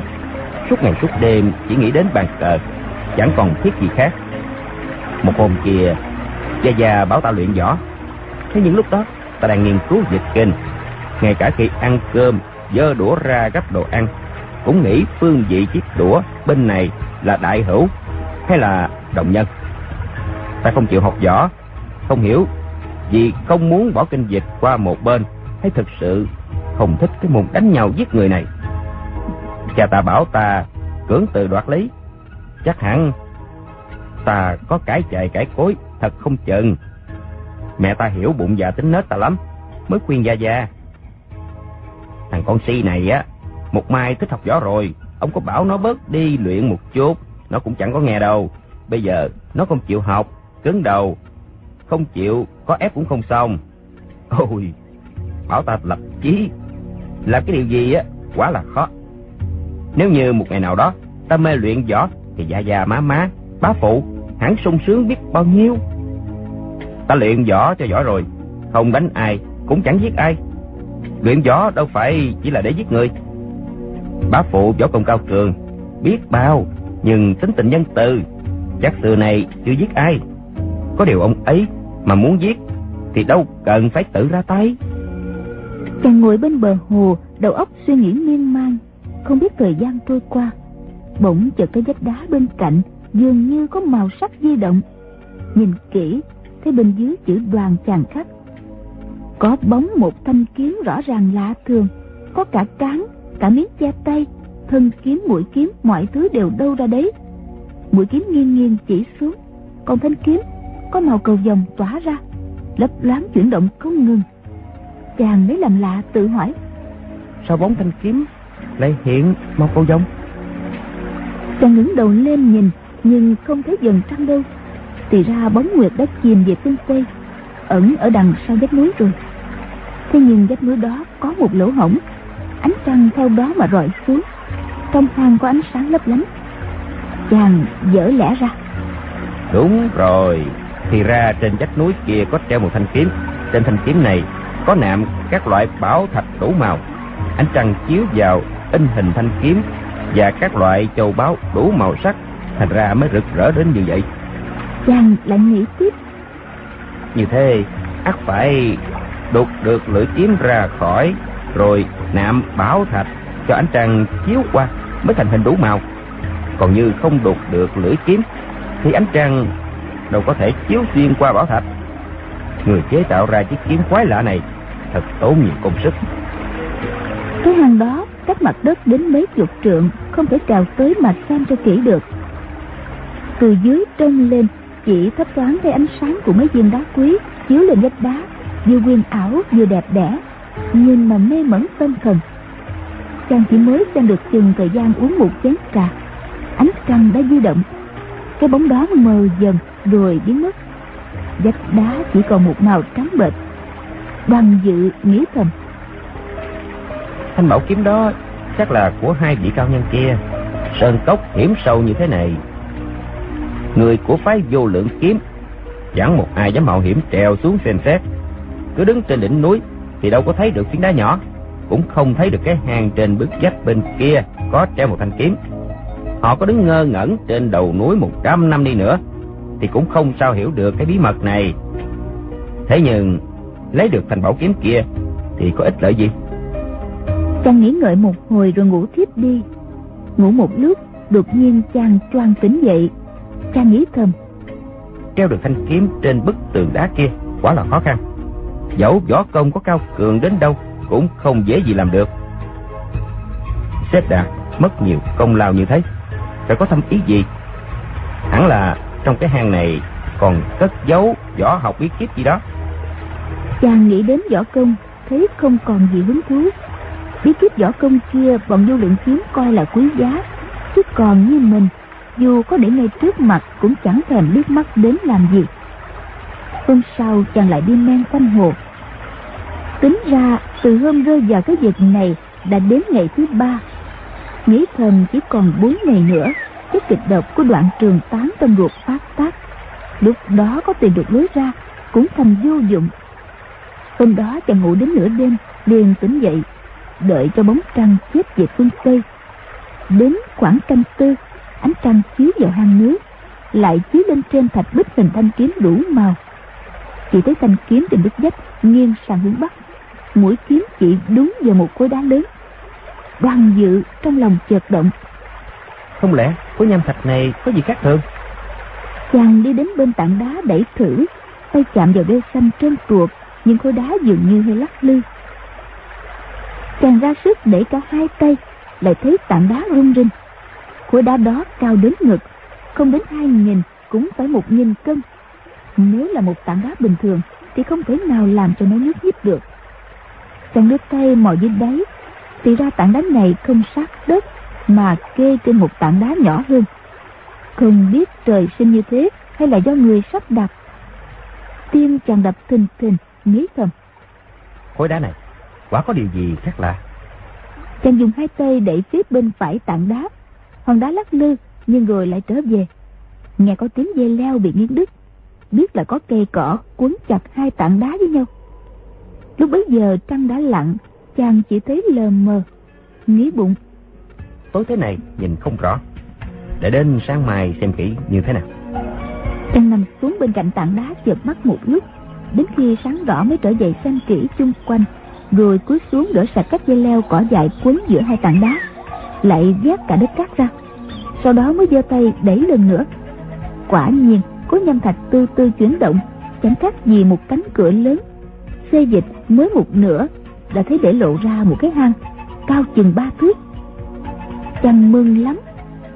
Suốt ngày suốt đêm, chỉ nghĩ đến bàn cờ, chẳng còn thiết gì khác. Một hôm kia, gia gia bảo ta luyện võ. Thế những lúc đó, ta đang nghiên cứu dịch kinh. Ngay cả khi ăn cơm, dơ đũa ra gấp đồ ăn, cũng nghĩ phương vị chiếc đũa bên này là đại hữu hay là đồng nhân ta không chịu học võ? Không hiểu, vì không muốn bỏ kinh dịch qua một bên, hay thực sự không thích cái môn đánh nhau giết người này. Cha ta bảo ta cưỡng từ đoạt lý chắc hẳn ta có cải chạy cải cối, thật không chừng. Mẹ ta hiểu bụng dạ tính nết ta lắm, mới khuyên gia gia. Thằng con si này á, một mai thích học võ rồi, ông có bảo nó bớt đi luyện một chút, nó cũng chẳng có nghe đâu. Bây giờ nó không chịu học cứng đầu. Không chịu, có ép cũng không xong. Ôi, bảo ta lập chí. Làm cái điều gì á, quá là khó. Nếu như một ngày nào đó, ta mê luyện võ, thì già già má má, bá phụ, hẳn sung sướng biết bao nhiêu. Ta luyện võ cho giỏi rồi, không đánh ai, cũng chẳng giết ai. Luyện võ đâu phải chỉ là để giết người. Bá phụ võ công cao cường, biết bao, nhưng tính tình nhân từ, chắc xưa này chưa giết ai có điều ông ấy mà muốn giết thì đâu cần phải tự ra tay. Chàng ngồi bên bờ hồ, đầu óc suy nghĩ miên man. Không biết thời gian trôi qua, bỗng chợt cái vách đá bên cạnh dường như có màu sắc di động. Nhìn kỹ, thấy bên dưới chữ đoàn chàng khắc. Có bóng một thanh kiếm rõ ràng lạ thường, có cả cán, cả miếng che tay, thân kiếm, mũi kiếm, mọi thứ đều đâu ra đấy. Mũi kiếm nghiêng nghiêng chỉ xuống, còn thanh kiếm có màu cầu vồng tỏa ra lấp loáng chuyển động không ngừng. Chàng lấy làm lạ tự hỏi sao bóng thanh kiếm lại hiện màu cầu vồng? Chàng ngẩng đầu lên nhìn nhưng không thấy dần trăng đâu. Thì ra bóng nguyệt đã chìm về phương tây ẩn ở đằng sau vách núi rồi. Thế nhưng vách núi đó có một lỗ hổng ánh trăng theo đó mà rọi xuống. Trong hang có ánh sáng lấp lánh. Chàng dở lẽ ra đúng rồi thì ra trên vách núi kia có treo một thanh kiếm. Trên thanh kiếm này có nạm các loại bảo thạch đủ màu. Ánh trăng chiếu vào in hình thanh kiếm và các loại châu báu đủ màu sắc. Thành ra mới rực rỡ đến như vậy. Chàng lại nghĩ tiếp. Như thế ắt phải đục được lưỡi kiếm ra khỏi rồi nạm bảo thạch cho ánh trăng chiếu qua mới thành hình đủ màu. Còn như không đục được lưỡi kiếm thì ánh trăng đâu có thể chiếu xuyên qua bảo thạch người chế tạo ra chiếc kiếm quái lạ này thật tốn nhiều công sức. Cái hang đó, cách mặt đất đến mấy chục trượng, không thể trèo tới mà xem cho kỹ được. Từ dưới trông lên, chỉ thấp thoáng thấy ánh sáng của mấy viên đá quý chiếu lên vách đá, vừa quyền ảo vừa đẹp đẽ, nhìn mà mê mẩn tâm thần. Chàng chỉ mới xem được chừng thời gian uống một chén trà. Ánh trăng đã di động. Cái bóng đó mờ dần rồi biến mất. Vách đá chỉ còn một màu trắng bệch đoàn dự nghĩ thầm. Thanh bảo kiếm đó chắc là của hai vị cao nhân kia. Sơn cốc hiểm sâu như thế này. Người của phái vô lượng kiếm chẳng một ai dám mạo hiểm trèo xuống xem xét. Cứ đứng trên đỉnh núi thì đâu có thấy được phiến đá nhỏ, cũng không thấy được cái hang trên bức vách bên kia có treo một thanh kiếm. Họ có đứng ngơ ngẩn trên đầu núi một trăm năm đi nữa thì cũng không sao hiểu được cái bí mật này. Thế nhưng lấy được thanh bảo kiếm kia thì có ích lợi gì? Chàng nghĩ ngợi một hồi rồi ngủ thiếp đi. Ngủ một lúc đột nhiên chàng choàng tỉnh dậy. Chàng nghĩ thầm treo được thanh kiếm trên bức tường đá kia quá là khó khăn. Dẫu võ công có cao cường đến đâu cũng không dễ gì làm được. Xếp đạt mất nhiều công lao như thế. Phải có thâm ý gì? Hẳn là trong cái hang này còn cất giấu võ học bí kíp gì đó? Chàng nghĩ đến võ công, thấy không còn gì hứng thú. Bí kíp võ công kia bọn vô lượng kiếm coi là quý giá, chứ còn như mình, dù có để ngay trước mặt cũng chẳng thèm liếc mắt đến làm gì. Hôm sau chàng lại đi men quanh hồ. Tính ra, từ hôm rơi vào cái việc này đã đến ngày thứ ba. Nghĩ thầm chỉ còn bốn ngày nữa cái kịch độc của đoạn trường tán trong ruột phát tác, lúc đó có tìm được lối ra, cũng thành vô dụng. Hôm đó chàng ngủ đến nửa đêm, liền tỉnh dậy, đợi cho bóng trăng chết về phương tây. Đến khoảng canh tư, ánh trăng chiếu vào hang núi, lại chiếu lên trên thạch bích hình thanh kiếm đủ màu. Chỉ thấy thanh kiếm trên bức vách nghiêng sang hướng bắc, mũi kiếm chỉ đúng vào một khối đá lớn, đoàn dự trong lòng chợt động không lẽ khối nham thạch này có gì khác thường? Chàng đi đến bên tảng đá đẩy thử, tay chạm vào đê xanh trơn tuột, nhưng khối đá dường như hơi lắc lư. Chàng ra sức để cả hai tay, lại thấy tảng đá rung rinh. Khối đá đó cao đến ngực, không đến hai nghìn cũng phải một nghìn cân. Nếu là một tảng đá bình thường, thì không thể nào làm cho nó nhúc nhích được. Chàng đưa tay mò dưới đáy, thì ra tảng đá này không sát đất mà kê trên một tảng đá nhỏ hơn. Không biết trời sinh như thế hay là do người sắp đặt tim chàng đập thình thình nghĩ thầm. Khối đá này quả có điều gì khác lạ? Chàng dùng hai tay đẩy phía bên phải tảng đá. Hòn đá lắc lư nhưng rồi lại trở về. Nghe có tiếng dây leo bị nghiến đứt. Biết là có cây cỏ cuốn chặt hai tảng đá với nhau. Lúc bấy giờ trăng đã lặn chàng chỉ thấy lờ mờ nghĩ bụng tối thế này nhìn không rõ. Để đến sáng mai xem kỹ như thế nào. Chàng nằm xuống bên cạnh tảng đá chợp mắt một lúc, đến khi sáng rõ mới trở dậy xem kỹ chung quanh, rồi cúi xuống đỡ sạch các dây leo cỏ dại quấn giữa hai tảng đá, lại vét cả đất cát ra. Sau đó mới giơ tay đẩy lần nữa. Quả nhiên khối nhâm thạch tư tư chuyển động, chẳng khác gì một cánh cửa lớn. Xê dịch mới một nửa đã thấy để lộ ra một cái hang, cao chừng ba thước chàng mừng lắm.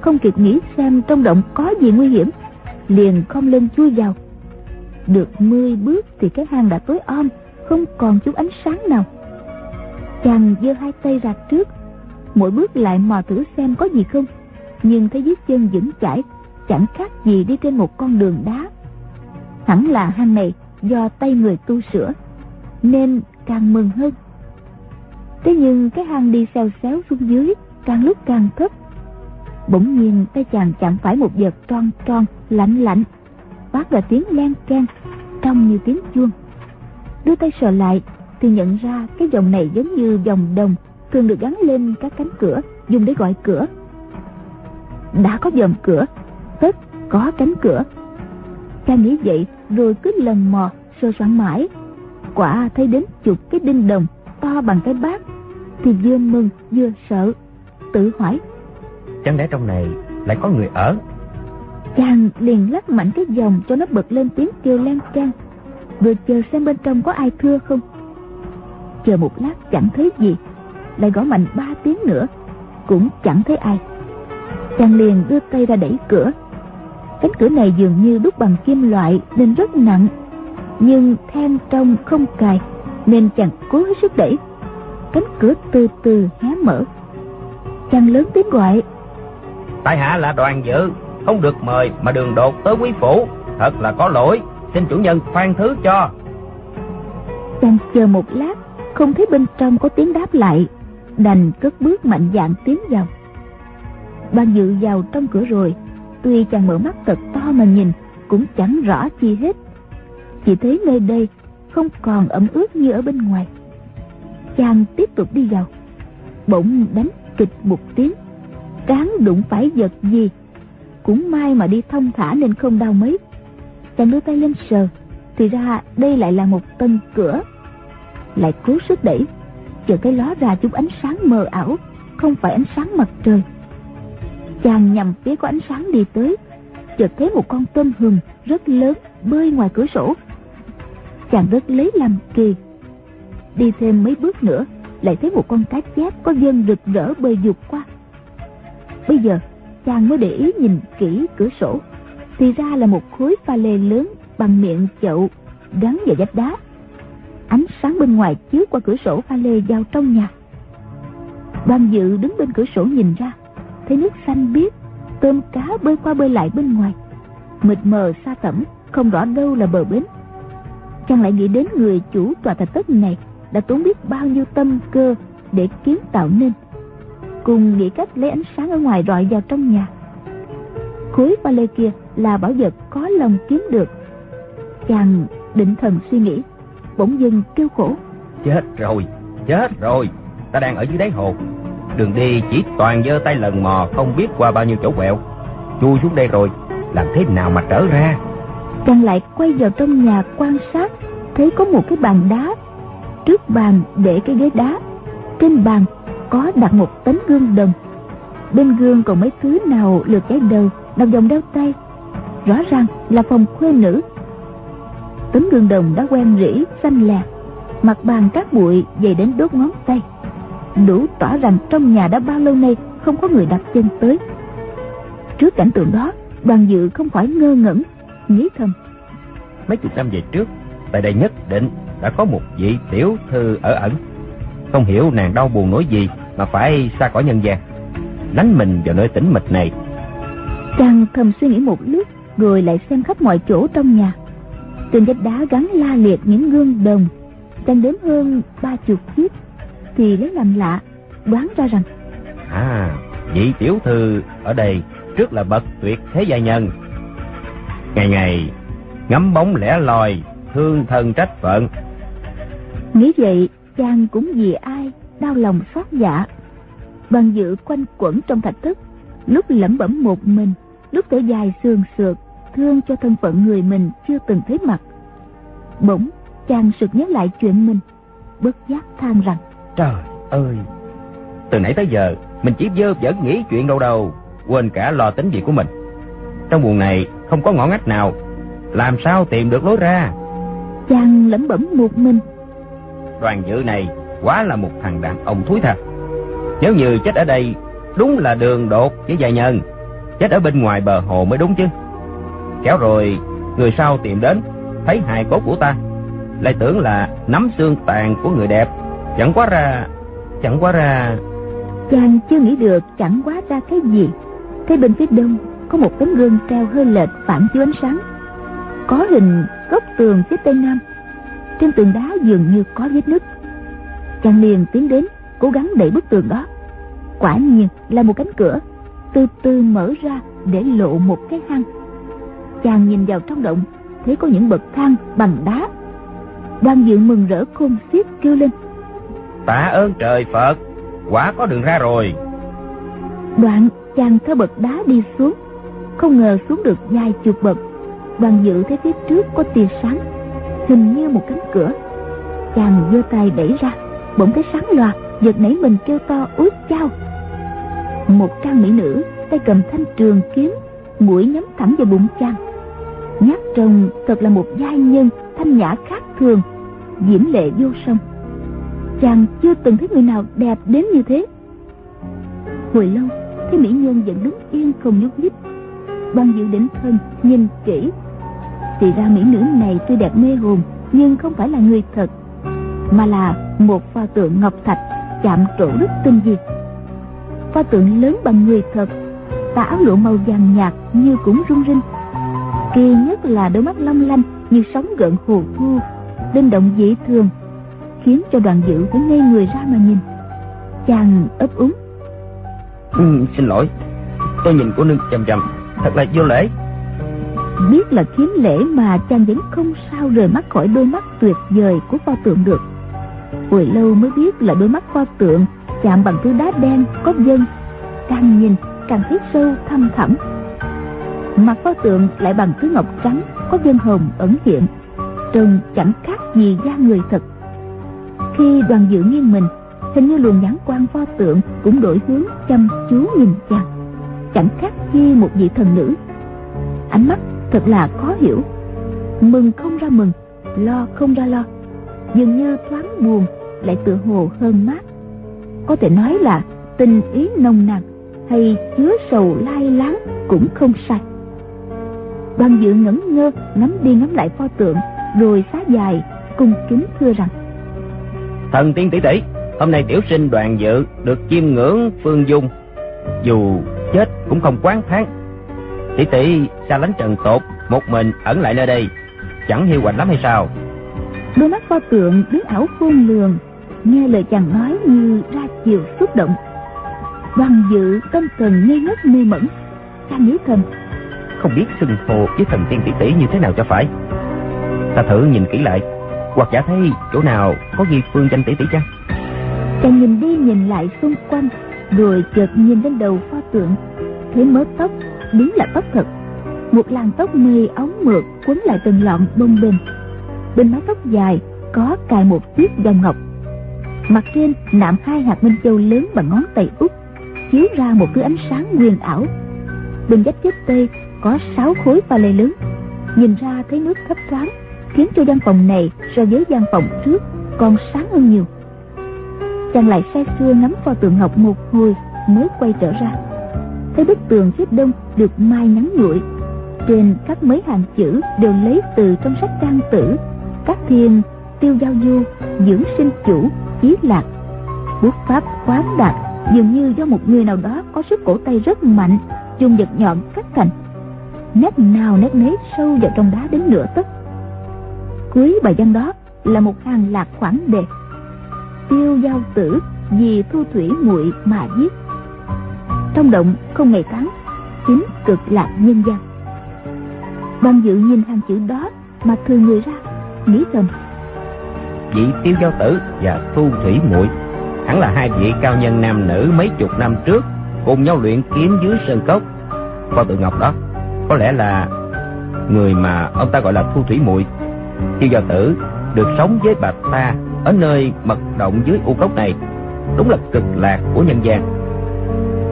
Không kịp nghĩ xem trong động có gì nguy hiểm, liền không lên chui vào. Được mươi bước thì cái hang đã tối om, không còn chút ánh sáng nào. Chàng giơ hai tay ra trước, mỗi bước lại mò thử xem có gì không. Nhưng thấy dưới chân vững chãi, chẳng khác gì đi trên một con đường đá. Hẳn là hang này do tay người tu sửa, nên càng mừng hơn. Thế nhưng cái hang đi xeo xéo xuống dưới càng lúc càng thấp. Bỗng nhiên, tay chàng chạm phải một vật tròn tròn, lạnh lạnh. Phát ra tiếng len keng, trong như tiếng chuông. Đưa tay sờ lại, thì nhận ra cái vòng này giống như vòng đồng, thường được gắn lên các cánh cửa, dùng để gọi cửa. Đã có vòng cửa, tất có cánh cửa. Cha nghĩ vậy, rồi cứ lần mò sơ soạn mãi. Quả thấy đến chục cái đinh đồng to bằng cái bát, thì vừa mừng, vừa sợ tự hỏi. Chẳng lẽ trong này lại có người ở? Chàng liền lắc mạnh cái dòng cho nó bật lên tiếng kêu len can. Rồi chờ xem bên trong có ai thưa không. Chờ một lát chẳng thấy gì lại gõ mạnh ba tiếng nữa cũng chẳng thấy ai. Chàng liền đưa tay ra đẩy cửa. Cánh cửa này dường như đúc bằng kim loại nên rất nặng nhưng then trong không cài nên chàng cố hết sức đẩy. Cánh cửa từ từ hé mở chàng lớn tiếng gọi. Tại hạ là đoàn dự không được mời mà đường đột tới quý phủ. Thật là có lỗi. Xin chủ nhân khoan thứ cho. Chàng chờ một lát không thấy bên trong có tiếng đáp lại. Đành cất bước mạnh dạn tiến vào. Ban dự vào trong cửa rồi. Tuy chàng mở mắt thật to mà nhìn cũng chẳng rõ chi hết. Chỉ thấy nơi đây không còn ẩm ướt như ở bên ngoài. Chàng tiếp tục đi vào. Bỗng đánh kịch một tiếng. Cán đụng phải vật gì? Cũng may mà đi thông thả nên không đau mấy. Chàng đưa tay lên sờ, thì ra đây lại là một tân cửa. Lại cố sức đẩy, chờ cái ló ra chút ánh sáng mờ ảo, không phải ánh sáng mặt trời. Chàng nhằm phía có ánh sáng đi tới, chợt thấy một con tôm hùm rất lớn bơi ngoài cửa sổ. Chàng rất lấy làm kỳ, đi thêm mấy bước nữa lại thấy một con cá chép có dân rực rỡ bơi dục qua. Bây giờ, chàng mới để ý nhìn kỹ cửa sổ. Thì ra là một khối pha lê lớn bằng miệng chậu, gắn vào vách đá. Ánh sáng bên ngoài chiếu qua cửa sổ pha lê vào trong nhà. Đoàn dự đứng bên cửa sổ nhìn ra, thấy nước xanh biếc, tôm cá bơi qua bơi lại bên ngoài. Mịt mờ xa tẩm, không rõ đâu là bờ bến. Chàng lại nghĩ đến người chủ tòa thạch thất này đã tốn biết bao nhiêu tâm cơ để kiến tạo nên. Cùng nghĩ cách lấy ánh sáng ở ngoài rọi vào trong nhà. Khối ba lê kia là bảo vật có lòng kiếm được. Chàng định thần suy nghĩ bỗng dưng kêu khổ. Chết rồi chết rồi. Ta đang ở dưới đáy hồ. Đường đi chỉ toàn giơ tay lần mò không biết qua bao nhiêu chỗ quẹo. Chui xuống đây rồi làm thế nào mà trở ra? Chàng lại quay vào trong nhà quan sát thấy có một cái bàn đá trước bàn để cái ghế đá. Trên bàn có đặt một tấm gương đồng. Bên gương còn mấy thứ nào lượt cái đầu nằm vòng đeo tay. Rõ ràng là phòng khuê nữ. Tấm gương đồng đã quen rỉ, xanh lè. Mặt bàn các bụi dày đến đốt ngón tay. Đủ tỏ rằng trong nhà đã bao lâu nay không có người đặt chân tới. Trước cảnh tượng đó, đoàn dự không khỏi ngơ ngẩn, nghĩ thầm. Mấy chục năm về trước, tại đây nhất định đã có một vị tiểu thư ở ẩn. Không hiểu nàng đau buồn nỗi gì mà phải xa khỏi nhân gian. Đánh mình vào nơi tĩnh mịch này. Chàng thầm suy nghĩ một lúc rồi lại xem khắp mọi chỗ trong nhà. Trên vách đá gắn la liệt những gương đồng. Chàng đếm hơn ba chục chiếc thì lấy làm lạ đoán ra rằng à vị tiểu thư ở đây trước là bậc tuyệt thế gia nhân. Ngày ngày ngắm bóng lẻ loi thương thân trách phận nghĩ vậy chàng cũng vì ai đau lòng xót dạ bằng dự quanh quẩn trong thạch thất lúc lẩm bẩm một mình lúc thở dài sườn sượt thương cho thân phận người mình chưa từng thấy mặt. Bỗng chàng sực nhớ lại chuyện mình bất giác than rằng trời ơi! Từ nãy tới giờ mình chỉ dơ vẫn nghĩ chuyện đâu đâu quên cả lo tính việc của mình. Trong buồn này không có ngõ ngách nào làm sao tìm được lối ra? Chàng lẩm bẩm một mình đoàn dự này quá là một thằng đàn ông thúi thật. Nếu như chết ở đây, đúng là đường đột với gia nhân. Chết ở bên ngoài bờ hồ mới đúng chứ. Kéo rồi, người sau tìm đến, thấy hài cốt của ta. Lại tưởng là nắm xương tàn của người đẹp. Chẳng quá ra, chẳng quá ra. Chàng chưa nghĩ được chẳng quá ra cái gì. Thấy bên phía đông có một tấm gương treo hơi lệch phản chiếu ánh sáng. Có hình góc tường phía tây nam trên tường đá dường như có vết nứt. Chàng liền tiến đến cố gắng đẩy bức tường đó. Quả nhiên là một cánh cửa từ từ mở ra để lộ một cái hang. Chàng nhìn vào trong động thấy có những bậc thang bằng đá. Đang dự mừng rỡ khôn xiết kêu lên. Tạ ơn trời phật quả có đường ra rồi. Đoạn chàng theo bậc đá đi xuống không ngờ xuống được vài chục bậc. Đoàn dự thấy phía trước có tia sáng hình như một cánh cửa. Chàng giơ tay đẩy ra, bỗng thấy sáng loạt giật nảy mình kêu to ướt chao một trang mỹ nữ, tay cầm thanh trường kiếm, mũi nhắm thẳng vào bụng chàng. Nhát trông thật là một giai nhân, thanh nhã khác thường, diễm lệ vô song. Chàng chưa từng thấy người nào đẹp đến như thế. Hồi lâu thấy mỹ nhân vẫn đứng yên không nhúc nhích. Ban dự định thân nhìn kỹ thì ra mỹ nữ này tuy đẹp mê hồn nhưng không phải là người thật mà là một pho tượng ngọc thạch chạm trổ rất tinh vi pho tượng lớn bằng người thật tà áo lụa màu vàng nhạt như cũng rung rinh. Kỳ nhất là đôi mắt long lanh như sóng gợn hồ thu linh động dễ thương khiến cho đoàn dự phải ngây người ra mà nhìn. Chàng ấp úng. Ừ, xin lỗi tôi nhìn cô nương chầm chầm thật là vô lễ biết là kiếm lễ mà chàng vẫn không sao rời mắt khỏi đôi mắt tuyệt vời của pho tượng được. Hồi lâu mới biết là đôi mắt pho tượng chạm bằng thứ đá đen có vân. Càng nhìn, càng thấy sâu, thâm thẳm. Mặt pho tượng lại bằng thứ ngọc trắng có vân hồng ẩn hiện, trông chẳng khác gì da người thật. Khi đoàn dự nghiêng mình, hình như luồng nhãn quan pho tượng cũng đổi hướng chăm chú nhìn chàng. Chẳng khác chi một vị thần nữ. Ánh mắt thật là khó hiểu. Mừng không ra mừng, lo không ra lo. Dường như thoáng buồn, lại tựa hồ hơn mát. Có thể nói là tình ý nồng nàn hay chứa sầu lai láng cũng không sai. Đoàn dự ngẩn ngơ, ngắm đi ngắm lại pho tượng, rồi xá dài, cung kính thưa rằng, thần tiên tỷ tỷ, hôm nay tiểu sinh đoàn dự được chiêm ngưỡng phương dung. Dù chết cũng không quán thán tỷ tỷ xa lánh trần tột một mình ẩn lại nơi đây. Chẳng hiu quạnh lắm hay sao? Đôi mắt pho tượng biến ảo khôn lường nghe lời chàng nói như ra chiều xúc động. Đoàn dự tâm thần ngây ngất mê mẩn chàng nghĩ thầm không biết xưng hô với thần tiên tỷ tỷ như thế nào cho phải. Ta thử nhìn kỹ lại hoặc giả thấy chỗ nào có ghi phương danh tỷ tỷ chăng? Chàng nhìn đi nhìn lại xung quanh rồi chợt nhìn lên đầu pho tượng thấy mớ tóc đúng là tóc thật. Một làn tóc mây ống mượt quấn lại từng lọn bông bềnh bên mái tóc dài có cài một chiếc vòng ngọc. Mặt trên nạm hai hạt minh châu lớn bằng ngón tay út, chiếu ra một thứ ánh sáng huyền ảo. Bên vách chết tây có sáu khối pha lê lớn. Nhìn ra thấy nước thấp thoáng, khiến cho gian phòng này so với gian phòng trước còn sáng hơn nhiều. Chàng lại say sưa ngắm pho tượng ngọc một hồi mới quay trở ra. Thấy bức tường phía đông được mai ngắn nguội, trên các mấy hàng chữ đều lấy từ trong sách trang tử các thiên tiêu giao du dưỡng sinh chủ chí lạc. Bút pháp khoáng đạt dường như do một người nào đó có sức cổ tay rất mạnh dùng vật nhọn cắt thành. Nét nào nét nấy sâu vào trong đá đến nửa tấc. Cuối bài văn đó là một hàng lạc khoản đề. Tiêu giao tử vì thu thủy muội mà giết. Trong động không ngày tháng chính cực lạc nhân gian. Ban dự nhìn hàng chữ đó mà thường người ra, nghĩ thầm vị tiêu giao tử và thu thủy muội, hẳn là hai vị cao nhân nam nữ mấy chục năm trước cùng nhau luyện kiếm dưới sơn cốc. Pho tượng ngọc đó, có lẽ là người mà ông ta gọi là thu thủy muội, tiêu giao tử được sống với bà ta ở nơi mật động dưới u cốc này, đúng là cực lạc của nhân gian.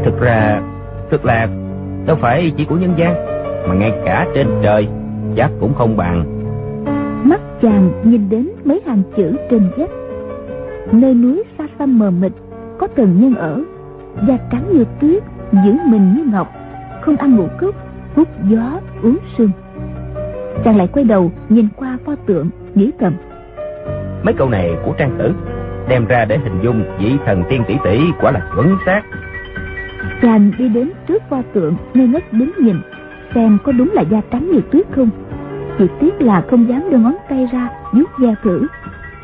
Thực ra, cực lạc đâu phải chỉ của nhân gian mà ngay cả trên trời chắc cũng không bằng. Mắt chàng nhìn đến mấy hàng chữ trên vách nơi núi xa xăm mờ mịt có thần nhân ở da trắng như tuyết giữ mình như ngọc không ăn ngũ cốc hút gió uống sương. Chàng lại quay đầu nhìn qua pho tượng nghĩ thầm. Mấy câu này của trang tử đem ra để hình dung vị thần tiên tỷ tỷ quả là chuẩn xác chàng đi đến trước pho tượng ngây ngất đứng nhìn, xem có đúng là da trắng như tuyết không. Chỉ tiếc là không dám đưa ngón tay ra, vuốt da thử.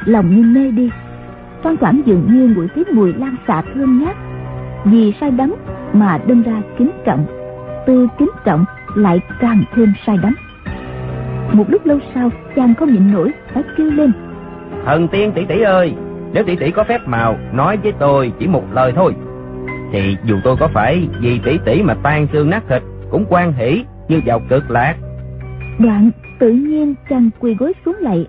Lòng như mê đi. Thoang thoảng dường như ngửi thấy mùi lan xạ thơm ngát. Vì say đắm mà đâm ra kính trọng. Từ kính trọng lại càng thêm say đắm. Một lúc lâu sau, chàng không nhịn nổi, phải kêu lên. Thần tiên tỷ tỷ ơi, nếu tỷ tỷ có phép màu, nói với tôi chỉ một lời thôi thì dù tôi có phải vì tỷ tỷ mà tan xương nát thịt, cũng quan hỷ như vào cực lạc. Đoạn tự nhiên chàng quỳ gối xuống lạy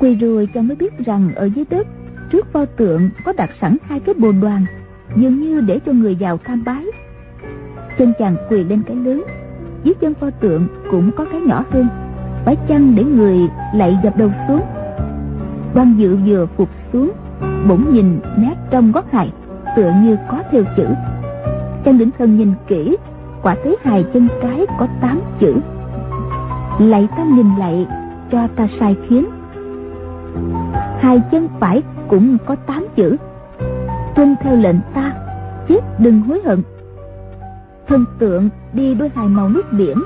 quỳ rồi chàng mới biết rằng ở dưới đất, trước pho tượng có đặt sẵn hai cái bồ đoàn, dường như để cho người vào tham bái. Chân chàng quỳ lên cái lớn dưới chân pho tượng cũng có cái nhỏ hơn, phải chăng để người lạy dập đầu xuống? Quan dự vừa phục xuống, bỗng nhìn nét trong gót hài tựa như có theo chữ. Trang đỉnh thân nhìn kỹ, quả thấy hài chân trái có tám chữ. Lạy ta nhìn lại, cho ta sai khiến. Hai chân phải cũng có tám chữ. Tuân theo lệnh ta, chết đừng hối hận. Thần tượng đi đôi hài màu nước biển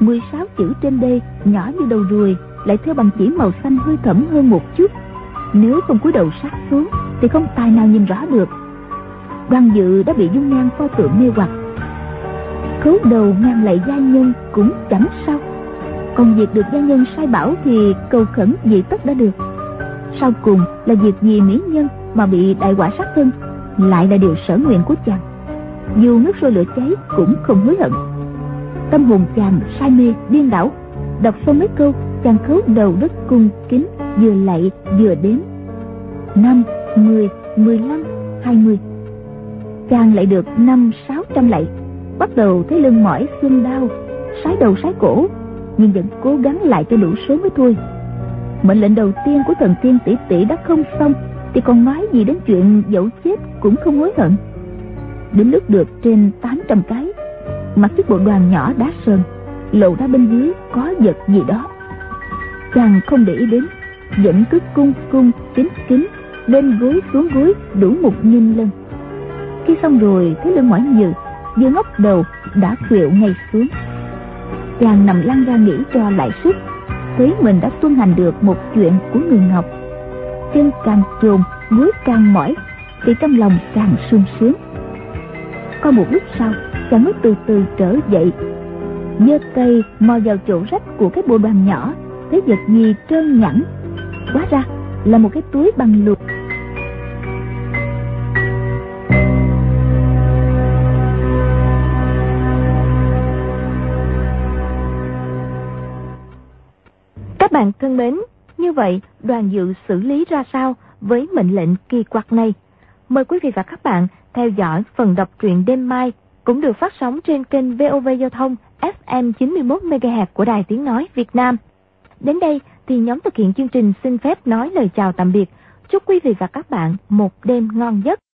16 chữ trên đây nhỏ như đầu ruồi, lại theo bằng chỉ màu xanh hơi thẫm hơn một chút. Nếu không cúi đầu sát xuống, thì không tài nào nhìn rõ được đoàn dự đã bị dung nhan pho tượng mê hoặc. Khấu đầu ngang lại gia nhân cũng chẳng sao. Còn việc được gia nhân sai bảo thì cầu khẩn gì tất đã được. Sau cùng là việc gì mỹ nhân mà bị đại quả sát thân, lại là điều sở nguyện của chàng. Dù nước sôi lửa cháy cũng không hối hận. Tâm hồn chàng say mê điên đảo, đọc xong mấy câu, chàng khấu đầu đất cung kính vừa lạy vừa đếm năm, mười mười lăm, hai mươi chàng lại được năm sáu trăm lạy. Bắt đầu thấy lưng mỏi, xương đau, sái đầu, sái cổ, nhưng vẫn cố gắng lại cho đủ số mới thôi. Mệnh lệnh đầu tiên của thần tiên tỷ tỷ đã không xong, thì còn nói gì đến chuyện dẫu chết cũng không hối hận. Đến lúc được trên 800 cái mặt chiếc bộ đoàn nhỏ đá sơn lộ ra bên dưới có vật gì đó. Chàng không để ý đến, vẫn cứ cung cung kính kính, lên gối xuống gối đủ một nghìn lần khi xong rồi thấy lưng mỏi nhừ vừa ngóc đầu, đã khuỵu ngay xuống. Chàng nằm lăn ra nghĩ cho lại sức, thấy mình đã tuân hành được một chuyện của người ngọc. Chân càng trồn gối càng mỏi, thì trong lòng càng sung sướng. Có một lúc sau, chàng mới từ từ trở dậy. Giơ tay mò vào chỗ rách của cái bộ đoàn nhỏ, thấy vật gì trơn nhẵn. Hóa ra là một cái túi bằng lụa bạn thân mến, như vậy đoàn dự xử lý ra sao với mệnh lệnh kỳ quặc này? Mời quý vị và các bạn theo dõi phần đọc truyện đêm mai cũng được phát sóng trên kênh VOV Giao thông FM 91 MHz của Đài Tiếng nói Việt Nam. Đến đây thì nhóm thực hiện chương trình xin phép nói lời chào tạm biệt. Chúc quý vị và các bạn một đêm ngon giấc.